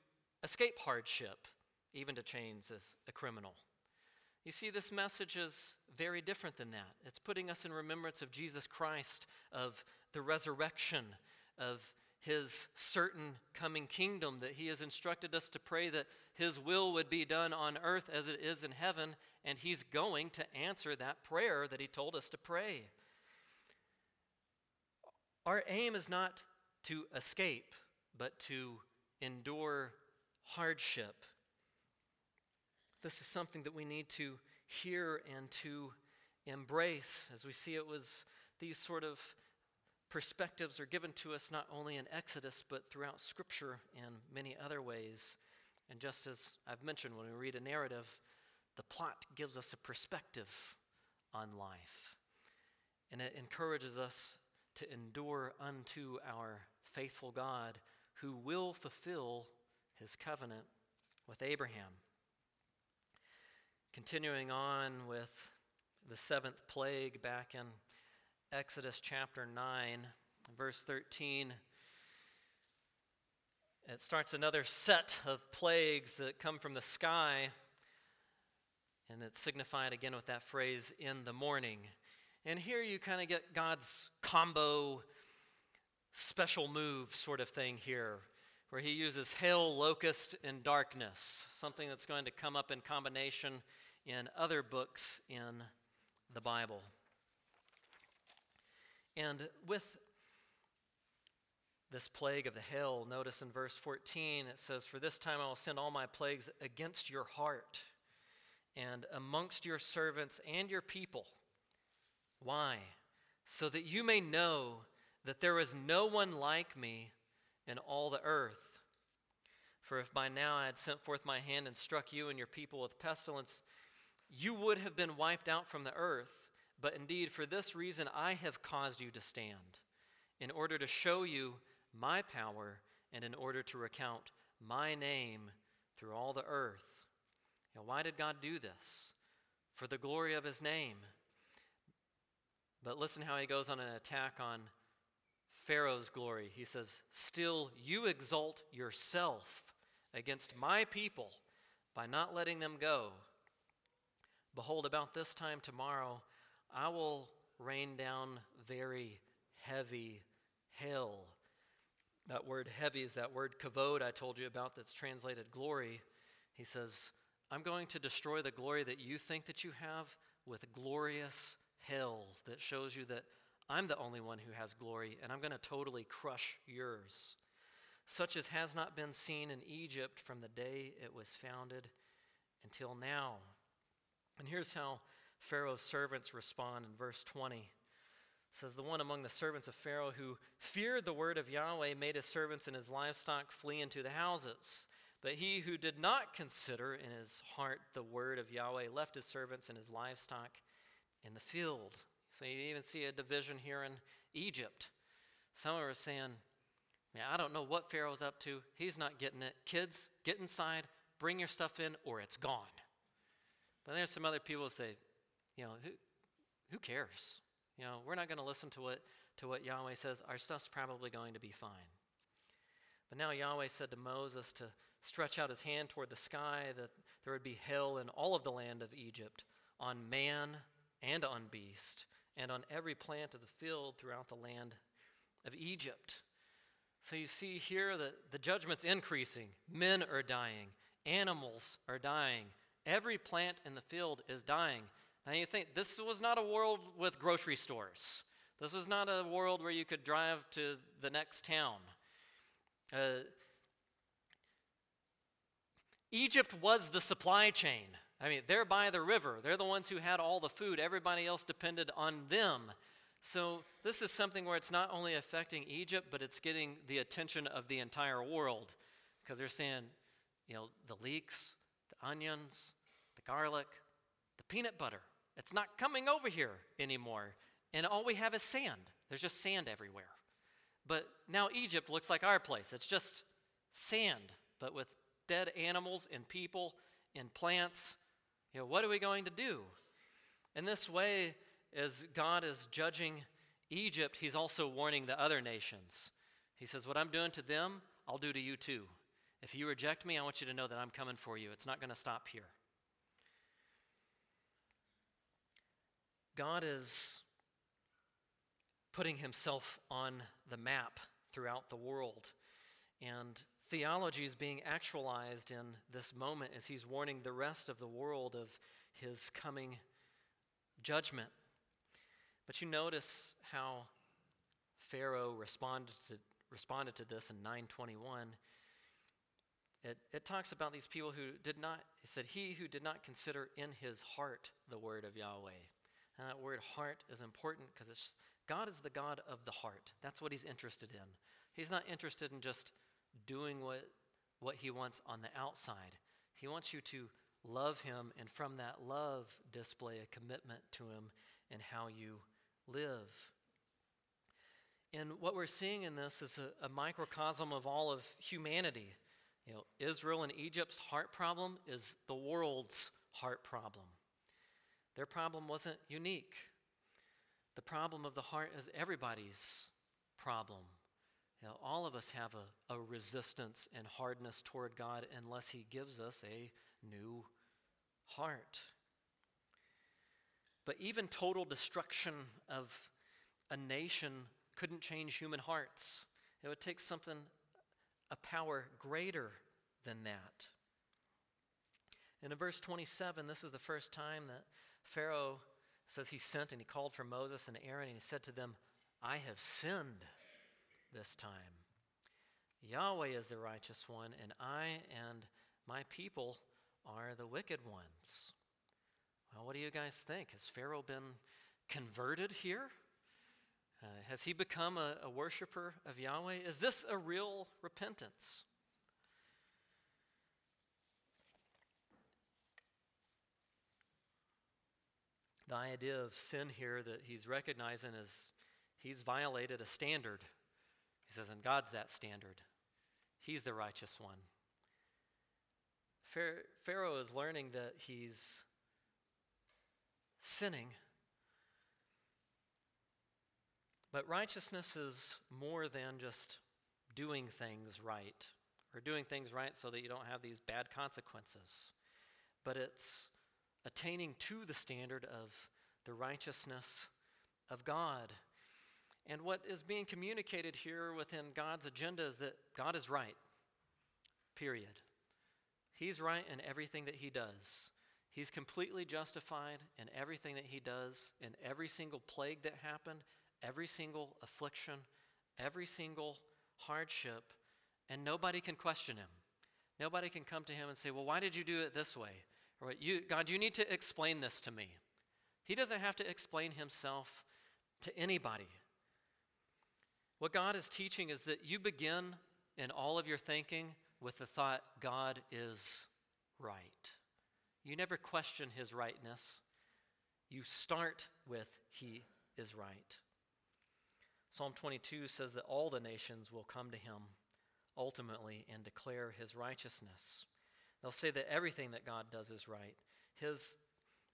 escape hardship, even to chains as a criminal. You see, this message is very different than that. It's putting us in remembrance of Jesus Christ, of the resurrection, of his certain coming kingdom, that he has instructed us to pray that his will would be done on earth as it is in heaven, and he's going to answer that prayer that he told us to pray. Our aim is not to escape, but to endure hardship this is something that we need to hear and to embrace. As we see, it was these sort of perspectives are given to us not only in Exodus, but throughout Scripture in many other ways. And just as I've mentioned, when we read a narrative, the plot gives us a perspective on life. And it encourages us to endure unto our faithful God who will fulfill his covenant with Abraham. Continuing on with the seventh plague back in Exodus chapter 9, verse 13. It starts another set of plagues that come from the sky, and it's signified again with that phrase, in the morning. And here you kind of get God's combo special move sort of thing here, where he uses hail, locust, and darkness, something that's going to come up in combination in other books in the Bible. And with this plague of the hail, notice in verse 14 it says, For this time I will send all my plagues against your heart and amongst your servants and your people. Why? So that you may know that there is no one like me in all the earth. For if by now I had sent forth my hand and struck you and your people with pestilence, you would have been wiped out from the earth. But indeed, for this reason I have caused you to stand, in order to show you my power and in order to recount my name through all the earth. Now, why did God do this? For the glory of his name. But listen how he goes on an attack on Pharaoh's glory. He says, Still you exalt yourself against my people by not letting them go. Behold, about this time tomorrow, I will rain down very heavy hail. That word heavy is that word kavod I told you about that's translated glory. He says, I'm going to destroy the glory that you think that you have with glorious hail that shows you that I'm the only one who has glory, and I'm going to totally crush yours. Such as has not been seen in Egypt from the day it was founded until now. And here's how Pharaoh's servants respond in verse 20. It says, The one among the servants of Pharaoh who feared the word of Yahweh made his servants and his livestock flee into the houses. But he who did not consider in his heart the word of Yahweh left his servants and his livestock in the field. So you even see a division here in Egypt. Some are saying, Man, I don't know what Pharaoh's up to. He's not getting it. Kids, get inside, bring your stuff in, or it's gone. But there's some other people who say, you know, who, who cares? You know, we're not going to listen to what, to what Yahweh says. Our stuff's probably going to be fine. But now Yahweh said to Moses to stretch out his hand toward the sky, that there would be hail in all of the land of Egypt, on man and on beast, and on every plant of the field throughout the land of Egypt. So you see here that the judgment's increasing. Men are dying, animals are dying, Every plant in the field is dying. Now you think this was not a world with grocery stores. This was not a world where you could drive to the next town. Uh, Egypt was the supply chain. I mean, they're by the river. They're the ones who had all the food. Everybody else depended on them. So, this is something where it's not only affecting Egypt, but it's getting the attention of the entire world. Because they're saying, you know, the leeks, the onions, garlic, the peanut butter. It's not coming over here anymore. And all we have is sand. There's just sand everywhere. But now Egypt looks like our place. It's just sand, but with dead animals and people and plants. You know, what are we going to do? In this way, as God is judging Egypt, he's also warning the other nations. He says, What I'm doing to them, I'll do to you too. If you reject me, I want you to know that I'm coming for you. It's not going to stop here. God is putting himself on the map throughout the world. And theology is being actualized in this moment as he's warning the rest of the world of his coming judgment. But you notice how Pharaoh responded to, responded to this in 921. It, it talks about these people who did not, it said, He who did not consider in his heart the word of Yahweh. And that word heart is important because God is the God of the heart. That's what he's interested in. He's not interested in just doing what, what he wants on the outside. He wants you to love him and from that love display a commitment to him and how you live. And what we're seeing in this is a, a microcosm of all of humanity. You know, Israel and Egypt's heart problem is the world's heart problem. Their problem wasn't unique. The problem of the heart is everybody's problem. You know, all of us have a, a resistance and hardness toward God unless He gives us a new heart. But even total destruction of a nation couldn't change human hearts. It would take something, a power greater than that. And in verse 27, this is the first time that Pharaoh says he sent and he called for Moses and Aaron and he said to them, I have sinned this time. Yahweh is the righteous one, and I and my people are the wicked ones. Well, what do you guys think? Has Pharaoh been converted here? Uh, has he become a, a worshiper of Yahweh? Is this a real repentance? The idea of sin here that he's recognizing is he's violated a standard. He says, and God's that standard. He's the righteous one. Pharaoh is learning that he's sinning But righteousness is more than just doing things right or doing things right so that you don't have these bad consequences. But it's attaining to the standard of the righteousness of God. And what is being communicated here within God's agenda is that God is right, period. He's right in everything that he does. He's completely justified in everything that he does, in every single plague that happened, every single affliction, every single hardship, and nobody can question him. Nobody can come to him and say, Well, why did you do it this way? Or, you, God, you need to explain this to me. He doesn't have to explain himself to anybody. What God is teaching is that you begin in all of your thinking with the thought, God is right. You never question his rightness. You start with, He is right. Psalm 22 says that all the nations will come to him ultimately and declare his righteousness. They'll say that everything that God does is right. His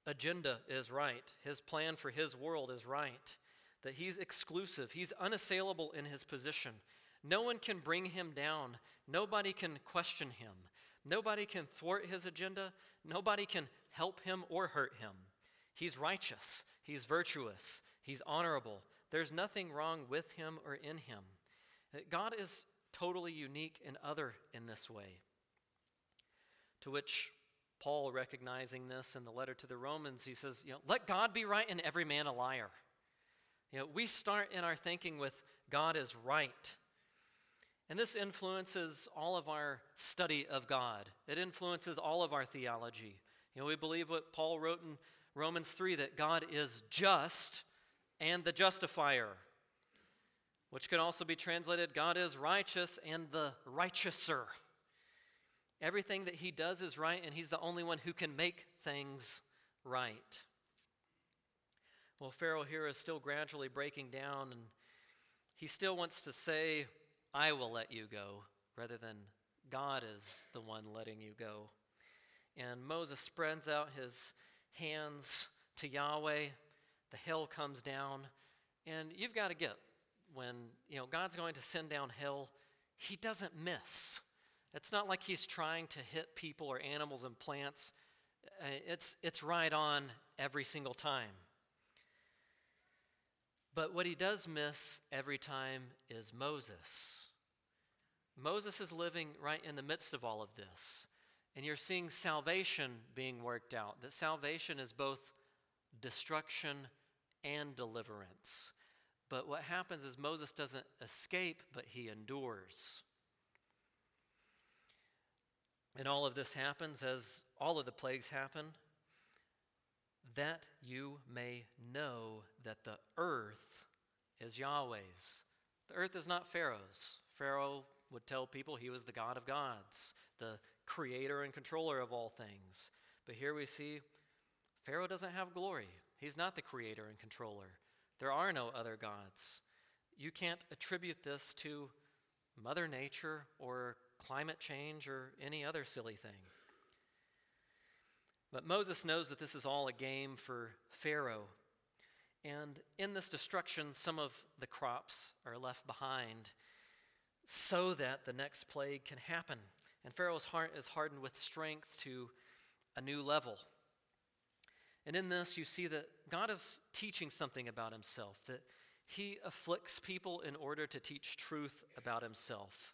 agenda is right. His plan for his world is right. That he's exclusive. He's unassailable in his position. No one can bring him down. Nobody can question him. Nobody can thwart his agenda. Nobody can help him or hurt him. He's righteous. He's virtuous. He's honorable. There's nothing wrong with him or in him. God is totally unique and other in this way. To which Paul, recognizing this in the letter to the Romans, he says, you know, let God be right and every man a liar. You know, we start in our thinking with God is right. And this influences all of our study of God. It influences all of our theology. You know, we believe what Paul wrote in Romans 3 that God is just and the justifier, which can also be translated God is righteous and the righteouser. Everything that he does is right, and he's the only one who can make things right. Well, Pharaoh here is still gradually breaking down, and he still wants to say, I will let you go, rather than God is the one letting you go. And Moses spreads out his hands to Yahweh the hell comes down. And you've got to get when, you know, God's going to send down hell, he doesn't miss. It's not like he's trying to hit people or animals and plants. Uh, it's, it's right on every single time. But what he does miss every time is Moses. Moses is living right in the midst of all of this. And you're seeing salvation being worked out. That salvation is both destruction and deliverance. But what happens is Moses doesn't escape, but he endures. And all of this happens as all of the plagues happen, that you may know that the earth is Yahweh's. The earth is not Pharaoh's. Pharaoh would tell people he was the God of gods, the creator and controller of all things. But here we see Pharaoh doesn't have glory. He's not the creator and controller. There are no other gods. you can't attribute this to Mother Nature or climate change or any other silly thing. But Moses knows that this is all a game for Pharaoh. And in this destruction, some of the crops are left behind so that the next plague can happen. And Pharaoh's heart is hardened with strength to a new level. And in this, you see that God is teaching something about himself, that he afflicts people in order to teach truth about himself.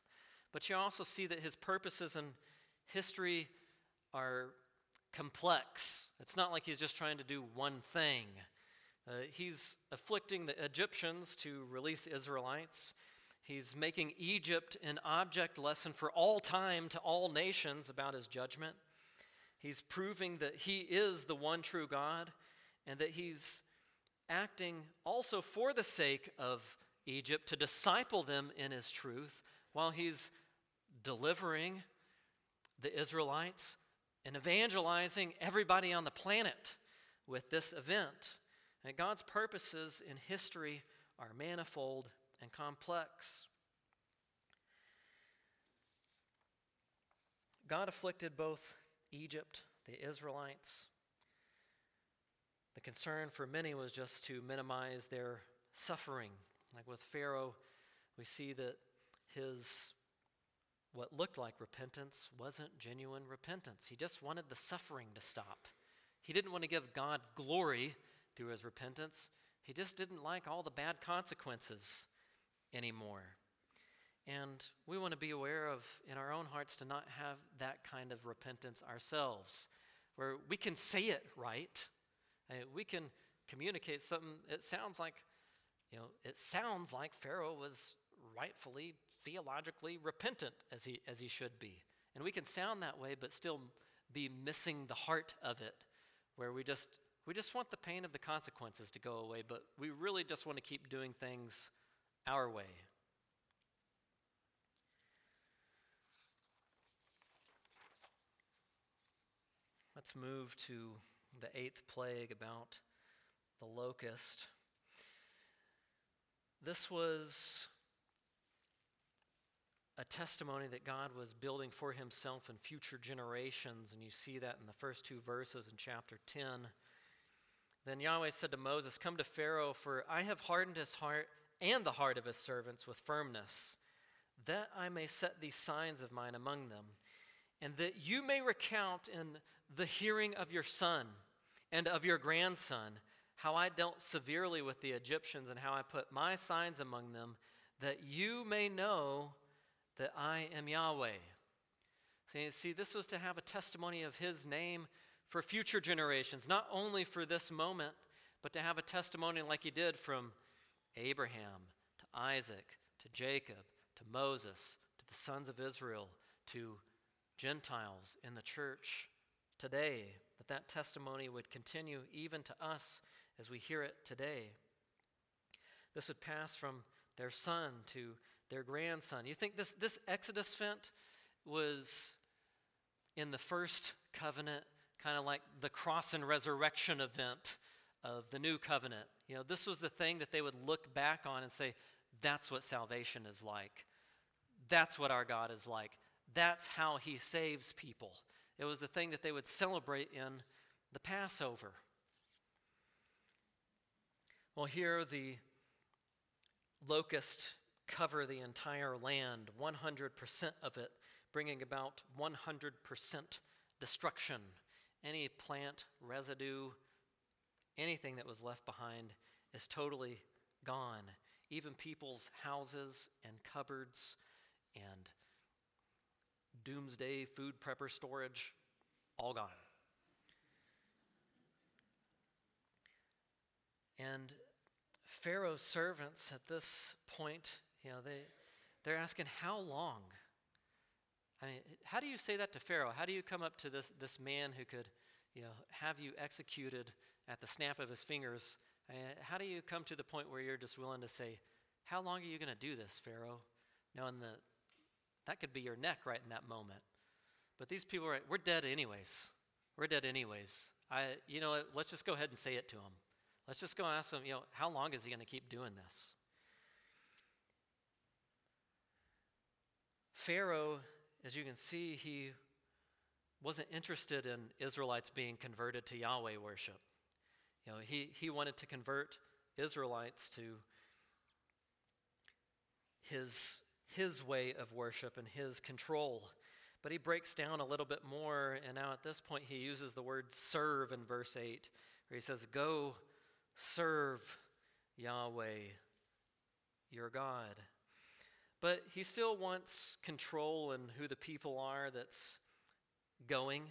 But you also see that his purposes in history are complex. It's not like he's just trying to do one thing. Uh, he's afflicting the Egyptians to release Israelites. He's making Egypt an object lesson for all time to all nations about his judgment. He's proving that he is the one true God and that he's acting also for the sake of Egypt to disciple them in his truth while he's delivering the Israelites and evangelizing everybody on the planet with this event. And God's purposes in history are manifold and complex. God afflicted both Egypt, the Israelites. The concern for many was just to minimize their suffering. Like with Pharaoh, we see that his what looked like repentance wasn't genuine repentance. He just wanted the suffering to stop. He didn't want to give God glory through his repentance. He just didn't like all the bad consequences anymore. And we want to be aware of, in our own hearts, to not have that kind of repentance ourselves, where we can say it right. Uh, we can communicate something. It sounds like, you know, it sounds like Pharaoh was rightfully theologically repentant as he, as he should be. And we can sound that way, but still be missing the heart of it, where we just, we just want the pain of the consequences to go away, but we really just want to keep doing things our way. Let's move to the eighth plague about the locust. This was a testimony that God was building for himself in future generations, and you see that in the first two verses in chapter 10. Then Yahweh said to Moses, Come to Pharaoh, for I have hardened his heart and the heart of his servants with firmness, that I may set these signs of mine among them, and that you may recount in the hearing of your son and of your grandson how I dealt severely with the Egyptians and how I put my signs among them, that you may know that I am Yahweh. See, see, this was to have a testimony of his name for future generations, not only for this moment, but to have a testimony like he did from Abraham to Isaac to Jacob to Moses to the sons of Israel to Gentiles in the church today, that that testimony would continue even to us as we hear it today. This would pass from their son to their grandson. You think this, this Exodus event was in the first covenant, kind of like the cross and resurrection event of the new covenant. You know, this was the thing that they would look back on and say, that's what salvation is like. That's what our God is like. That's how he saves people. It was the thing that they would celebrate in the Passover. Well, here the locust cover the entire land, 100% of it, bringing about 100% destruction. Any plant, residue, anything that was left behind is totally gone. Even people's houses and cupboards and doomsday food prepper storage, all gone. And Pharaoh's servants at this point you know, they, they're asking, how long? I mean, how do you say that to Pharaoh? How do you come up to this, this man who could, you know, have you executed at the snap of his fingers? I mean, how do you come to the point where you're just willing to say, how long are you going to do this, Pharaoh? Knowing that that could be your neck right in that moment. But these people are, we're dead anyways. We're dead anyways. I, you know, let's just go ahead and say it to him. Let's just go ask him, you know, how long is he going to keep doing this? Pharaoh, as you can see, he wasn't interested in Israelites being converted to Yahweh worship. You know, he, he wanted to convert Israelites to his, his way of worship and his control. But he breaks down a little bit more, and now at this point he uses the word serve in verse 8, where he says, Go serve Yahweh, your God. But he still wants control in who the people are that's going,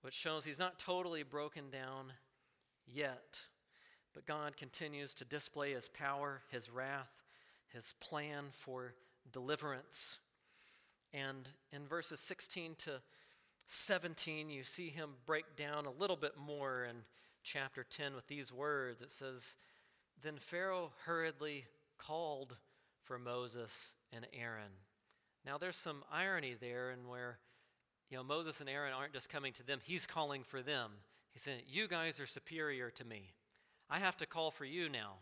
which shows he's not totally broken down yet. But God continues to display his power, his wrath, his plan for deliverance. And in verses 16 to 17, you see him break down a little bit more in chapter 10 with these words. It says, Then Pharaoh hurriedly called for Moses and Aaron. Now, there's some irony there in where, you know, Moses and Aaron aren't just coming to them, he's calling for them. He's saying, You guys are superior to me. I have to call for you now.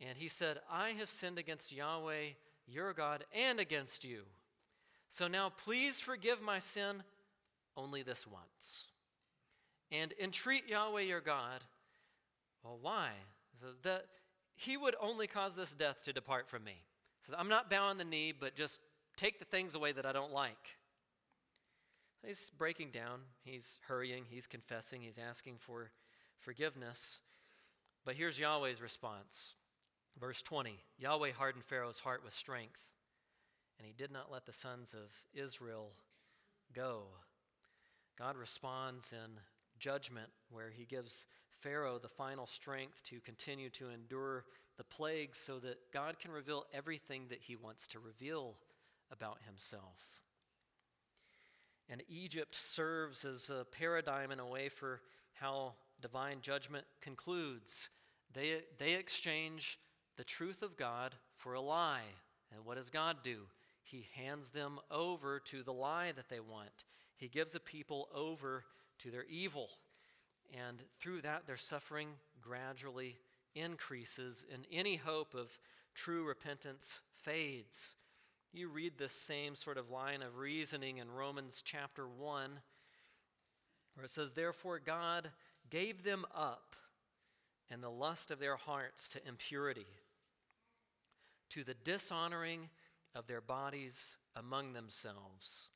And he said, I have sinned against Yahweh, your God, and against you. So now please forgive my sin only this once. And entreat Yahweh your God. Well, why? That he would only cause this death to depart from me. He says, I'm not bowing the knee, but just take the things away that I don't like. He's breaking down, he's hurrying, he's confessing, he's asking for forgiveness. But here's Yahweh's response. Verse 20 Yahweh hardened Pharaoh's heart with strength and he did not let the sons of Israel go. God responds in judgment, where he gives Pharaoh the final strength to continue to endure the plagues so that God can reveal everything that he wants to reveal about himself. And Egypt serves as a paradigm in a way for how divine judgment concludes. They, they exchange the truth of God for a lie. And what does God do? he hands them over to the lie that they want. He gives a people over to their evil. And through that, their suffering gradually increases, and any hope of true repentance fades. You read this same sort of line of reasoning in Romans chapter 1, where it says, Therefore, God gave them up in the lust of their hearts to impurity, to the dishonoring of their bodies among themselves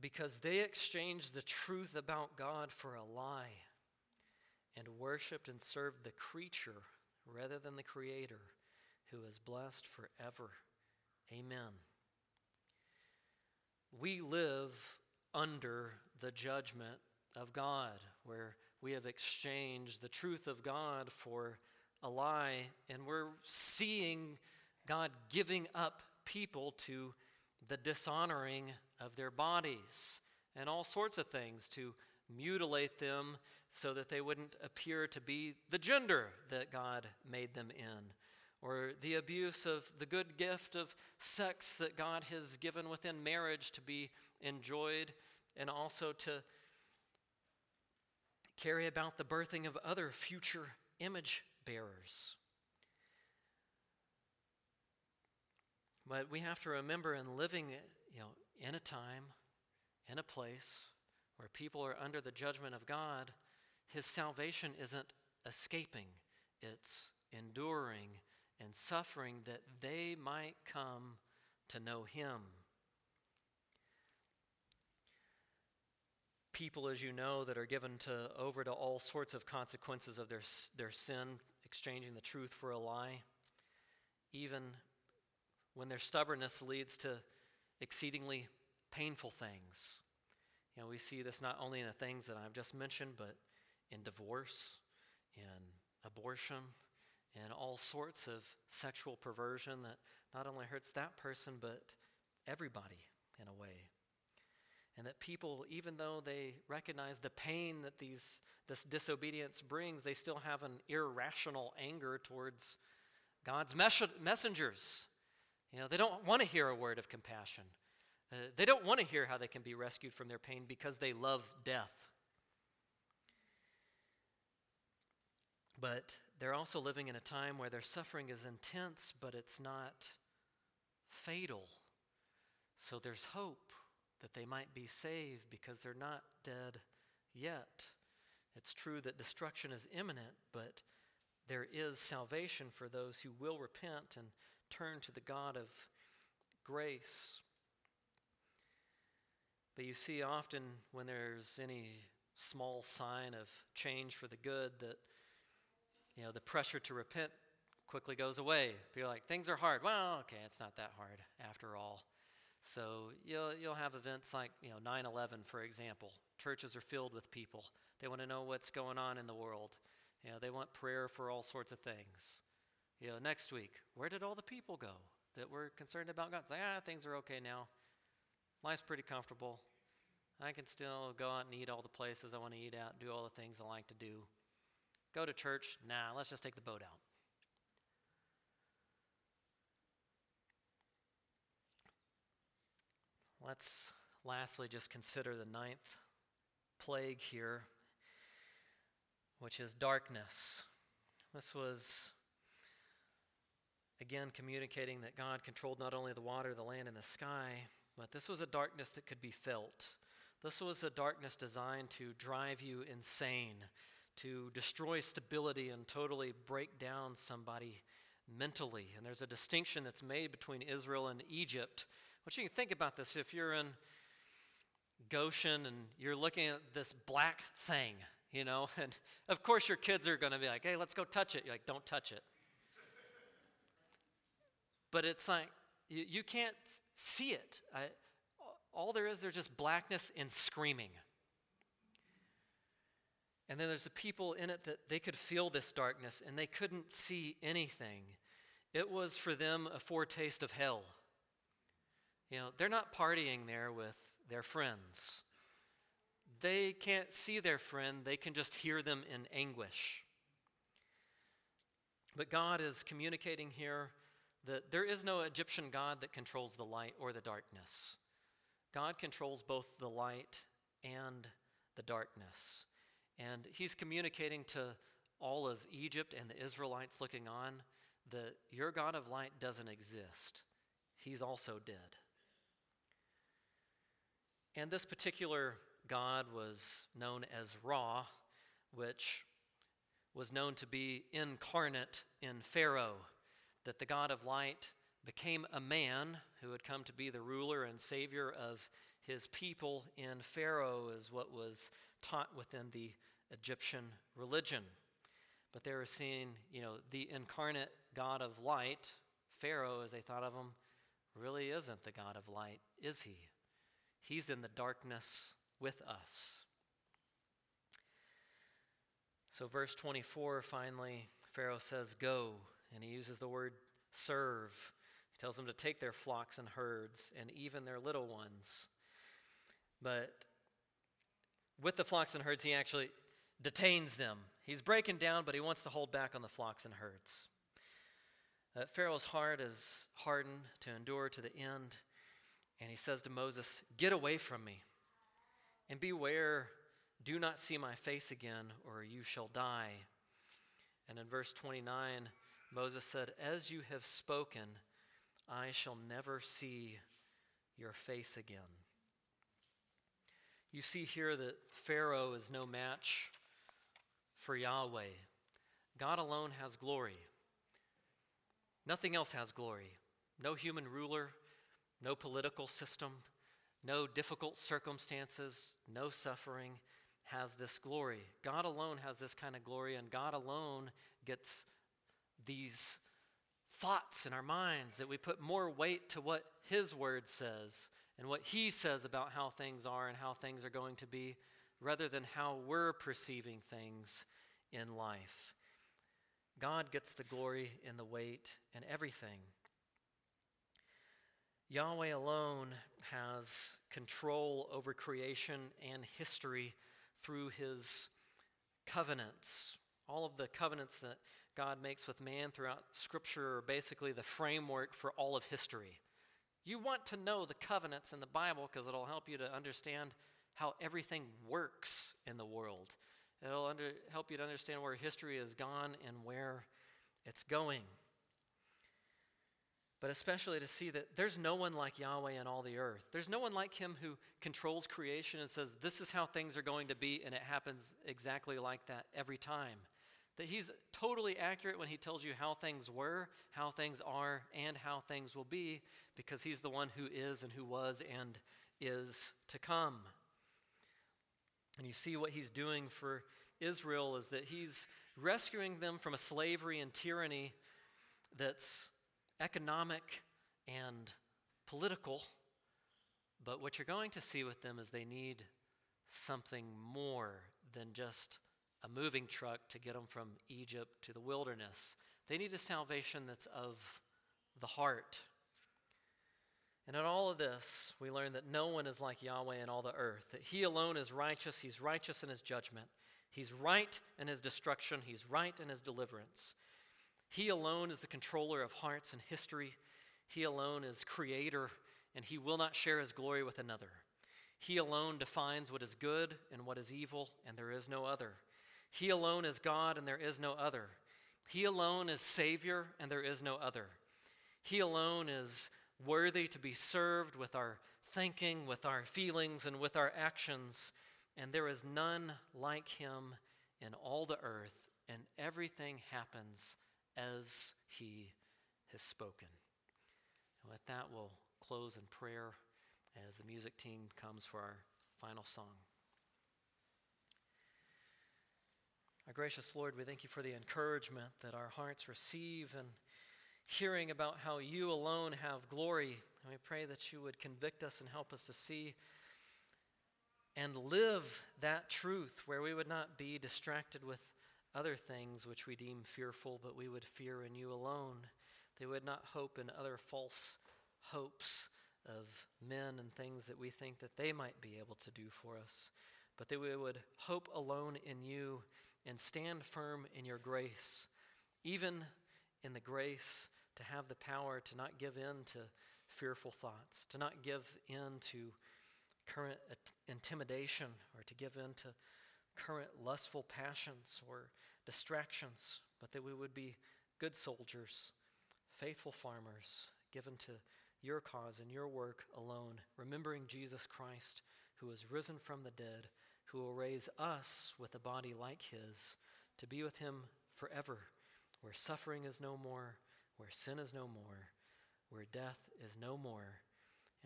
because they exchanged the truth about God for a lie and worshiped and served the creature rather than the Creator who is blessed forever. Amen. We live under the judgment of God, where we have exchanged the truth of God for a lie, and we're seeing God giving up people to the dishonoring of their bodies and all sorts of things to mutilate them so that they wouldn't appear to be the gender that God made them in, or the abuse of the good gift of sex that God has given within marriage to be enjoyed, and also to carry about the birthing of other future image bearers. But we have to remember in living, you know, in a time, in a place where people are under the judgment of God, his salvation isn't escaping, it's enduring and suffering that they might come to know him. People, as you know, that are given to over to all sorts of consequences of their, their sin, exchanging the truth for a lie, even when their stubbornness leads to exceedingly painful things. You know, we see this not only in the things that I've just mentioned, but in divorce, in abortion, and all sorts of sexual perversion that not only hurts that person, but everybody in a way. And that people, even though they recognize the pain that these, this disobedience brings, they still have an irrational anger towards God's mes- messengers you know, they don't want to hear a word of compassion. Uh, they don't want to hear how they can be rescued from their pain because they love death. But they're also living in a time where their suffering is intense, but it's not fatal. So there's hope that they might be saved because they're not dead yet. It's true that destruction is imminent, but there is salvation for those who will repent and turn to the God of grace. But you see, often when there's any small sign of change for the good, that you know the pressure to repent quickly goes away. People are like, things are hard. Well, okay, it's not that hard after all. So you'll you'll have events like you know 9/11, for example. Churches are filled with people. They want to know what's going on in the world. You know, they want prayer for all sorts of things. You know, next week, where did all the people go that were concerned about God? It's like, ah, things are okay now. Life's pretty comfortable. I can still go out and eat all the places I want to eat at, do all the things I like to do. Go to church? Nah, let's just take the boat out. Let's lastly just consider the ninth plague here, which is darkness. This was, again, communicating that God controlled not only the water, the land, and the sky, but this was a darkness that could be felt. This was a darkness designed to drive you insane, to destroy stability and totally break down somebody mentally. And there's a distinction that's made between Israel and Egypt. What you can think about this if you're in Goshen and you're looking at this black thing, you know, and of course your kids are going to be like, hey, let's go touch it. You're like, don't touch it. But it's like, you, you can't see it. I, all there is, there's just blackness and screaming. And then there's the people in it that they could feel this darkness and they couldn't see anything. It was for them a foretaste of hell. You know, they're not partying there with their friends. They can't see their friend, they can just hear them in anguish. But God is communicating here there is no Egyptian God that controls the light or the darkness. God controls both the light and the darkness. And he's communicating to all of Egypt and the Israelites looking on that your God of light doesn't exist. He's also dead. And this particular God was known as Ra, which was known to be incarnate in Pharaoh, that the God of light became a man who had come to be the ruler and savior of his people in Pharaoh, is what was taught within the Egyptian religion. But they were seeing, you know, the incarnate God of light, Pharaoh, as they thought of him, really isn't the God of light, is he? He's in the darkness with us. So, verse 24, finally, Pharaoh says, Go. And he uses the word serve. He tells them to take their flocks and herds and even their little ones. But with the flocks and herds, he actually detains them. He's breaking down, but he wants to hold back on the flocks and herds. Uh, Pharaoh's heart is hardened to endure to the end, and he says to Moses, Get away from me, and beware, do not see my face again, or you shall die. And in verse 29, Moses said, As you have spoken, I shall never see your face again. You see here that Pharaoh is no match for Yahweh. God alone has glory. Nothing else has glory. No human ruler, no political system, no difficult circumstances, no suffering has this glory. God alone has this kind of glory, and God alone gets these thoughts in our minds, that we put more weight to what His Word says and what He says about how things are and how things are going to be, rather than how we're perceiving things in life. God gets the glory in the weight and everything. Yahweh alone has control over creation and history through his covenants. All of the covenants that God makes with man throughout Scripture are basically the framework for all of history. You want to know the covenants in the Bible because it'll help you to understand how everything works in the world. It'll under, help you to understand where history has gone and where it's going. but especially to see that there's no one like Yahweh in all the earth. There's no one like him who controls creation and says, This is how things are going to be, and it happens exactly like that every time. That he's totally accurate when he tells you how things were, how things are, and how things will be, because he's the one who is and who was and is to come. And you see what he's doing for Israel is that he's rescuing them from a slavery and tyranny that's economic and political. But what you're going to see with them is they need something more than just a moving truck to get them from Egypt to the wilderness. They need a salvation that's of the heart. And in all of this, we learn that no one is like Yahweh in all the earth, that He alone is righteous. He's righteous in His judgment. He's right in His destruction. He's right in His deliverance. He alone is the controller of hearts and history. He alone is creator, and He will not share His glory with another. He alone defines what is good and what is evil, and there is no other. He alone is God, and there is no other. He alone is Savior, and there is no other. He alone is worthy to be served with our thinking, with our feelings, and with our actions. And there is none like him in all the earth, and everything happens as he has spoken. And with that, we'll close in prayer as the music team comes for our final song. Our gracious Lord, we thank you for the encouragement that our hearts receive and hearing about how you alone have glory. And we pray that you would convict us and help us to see and live that truth where we would not be distracted with other things which we deem fearful, but we would fear in you alone. They would not hope in other false hopes of men and things that we think that they might be able to do for us, but that we would hope alone in you and stand firm in your grace, even in the grace to have the power to not give in to fearful thoughts, to not give in to current intimidation, or to give in to current lustful passions or distractions, but that we would be good soldiers, faithful farmers, given to your cause and your work alone, remembering Jesus Christ, who was risen from the dead, who will raise us with a body like his to be with him forever, where suffering is no more where sin is no more, where death is no more,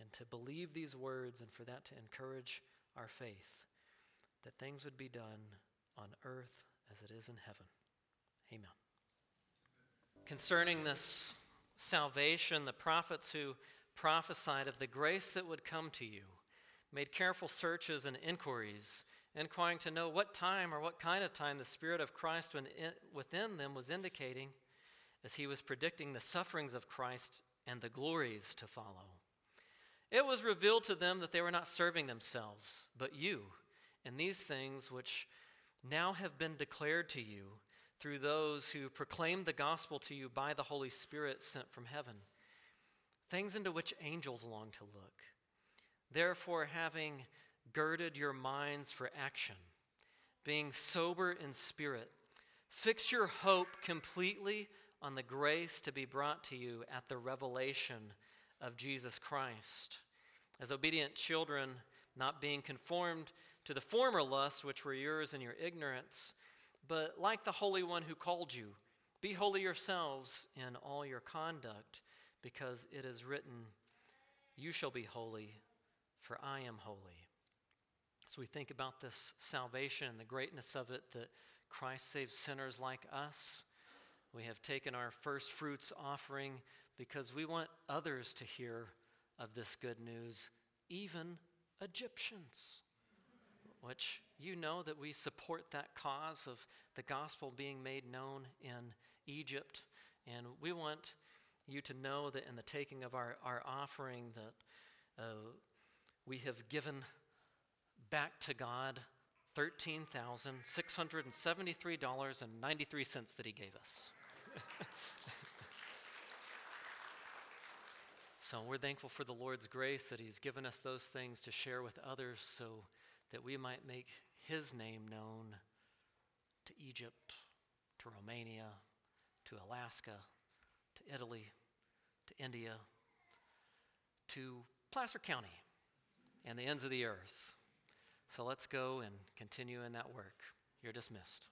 and to believe these words and for that to encourage our faith that things would be done on earth as it is in heaven. Amen. Concerning this salvation, the prophets who prophesied of the grace that would come to you made careful searches and inquiries, inquiring to know what time or what kind of time the Spirit of Christ within them was indicating as he was predicting the sufferings of Christ and the glories to follow. It was revealed to them that they were not serving themselves, but you, and these things which now have been declared to you through those who proclaimed the gospel to you by the Holy Spirit sent from heaven, things into which angels long to look. Therefore, having girded your minds for action, being sober in spirit, fix your hope completely on the grace to be brought to you at the revelation of Jesus Christ. As obedient children, not being conformed to the former lusts which were yours in your ignorance, but like the Holy One who called you, be holy yourselves in all your conduct, because it is written, You shall be holy, for I am holy. So we think about this salvation and the greatness of it that Christ saves sinners like us we have taken our first fruits offering because we want others to hear of this good news, even Egyptians, which you know that we support that cause of the gospel being made known in Egypt. And we want you to know that in the taking of our, our offering that uh, we have given back to God $13,673.93 that he gave us. so we're thankful for the Lord's grace that He's given us those things to share with others so that we might make His name known to Egypt, to Romania, to Alaska, to Italy, to India, to Placer County, and the ends of the earth. So let's go and continue in that work. You're dismissed.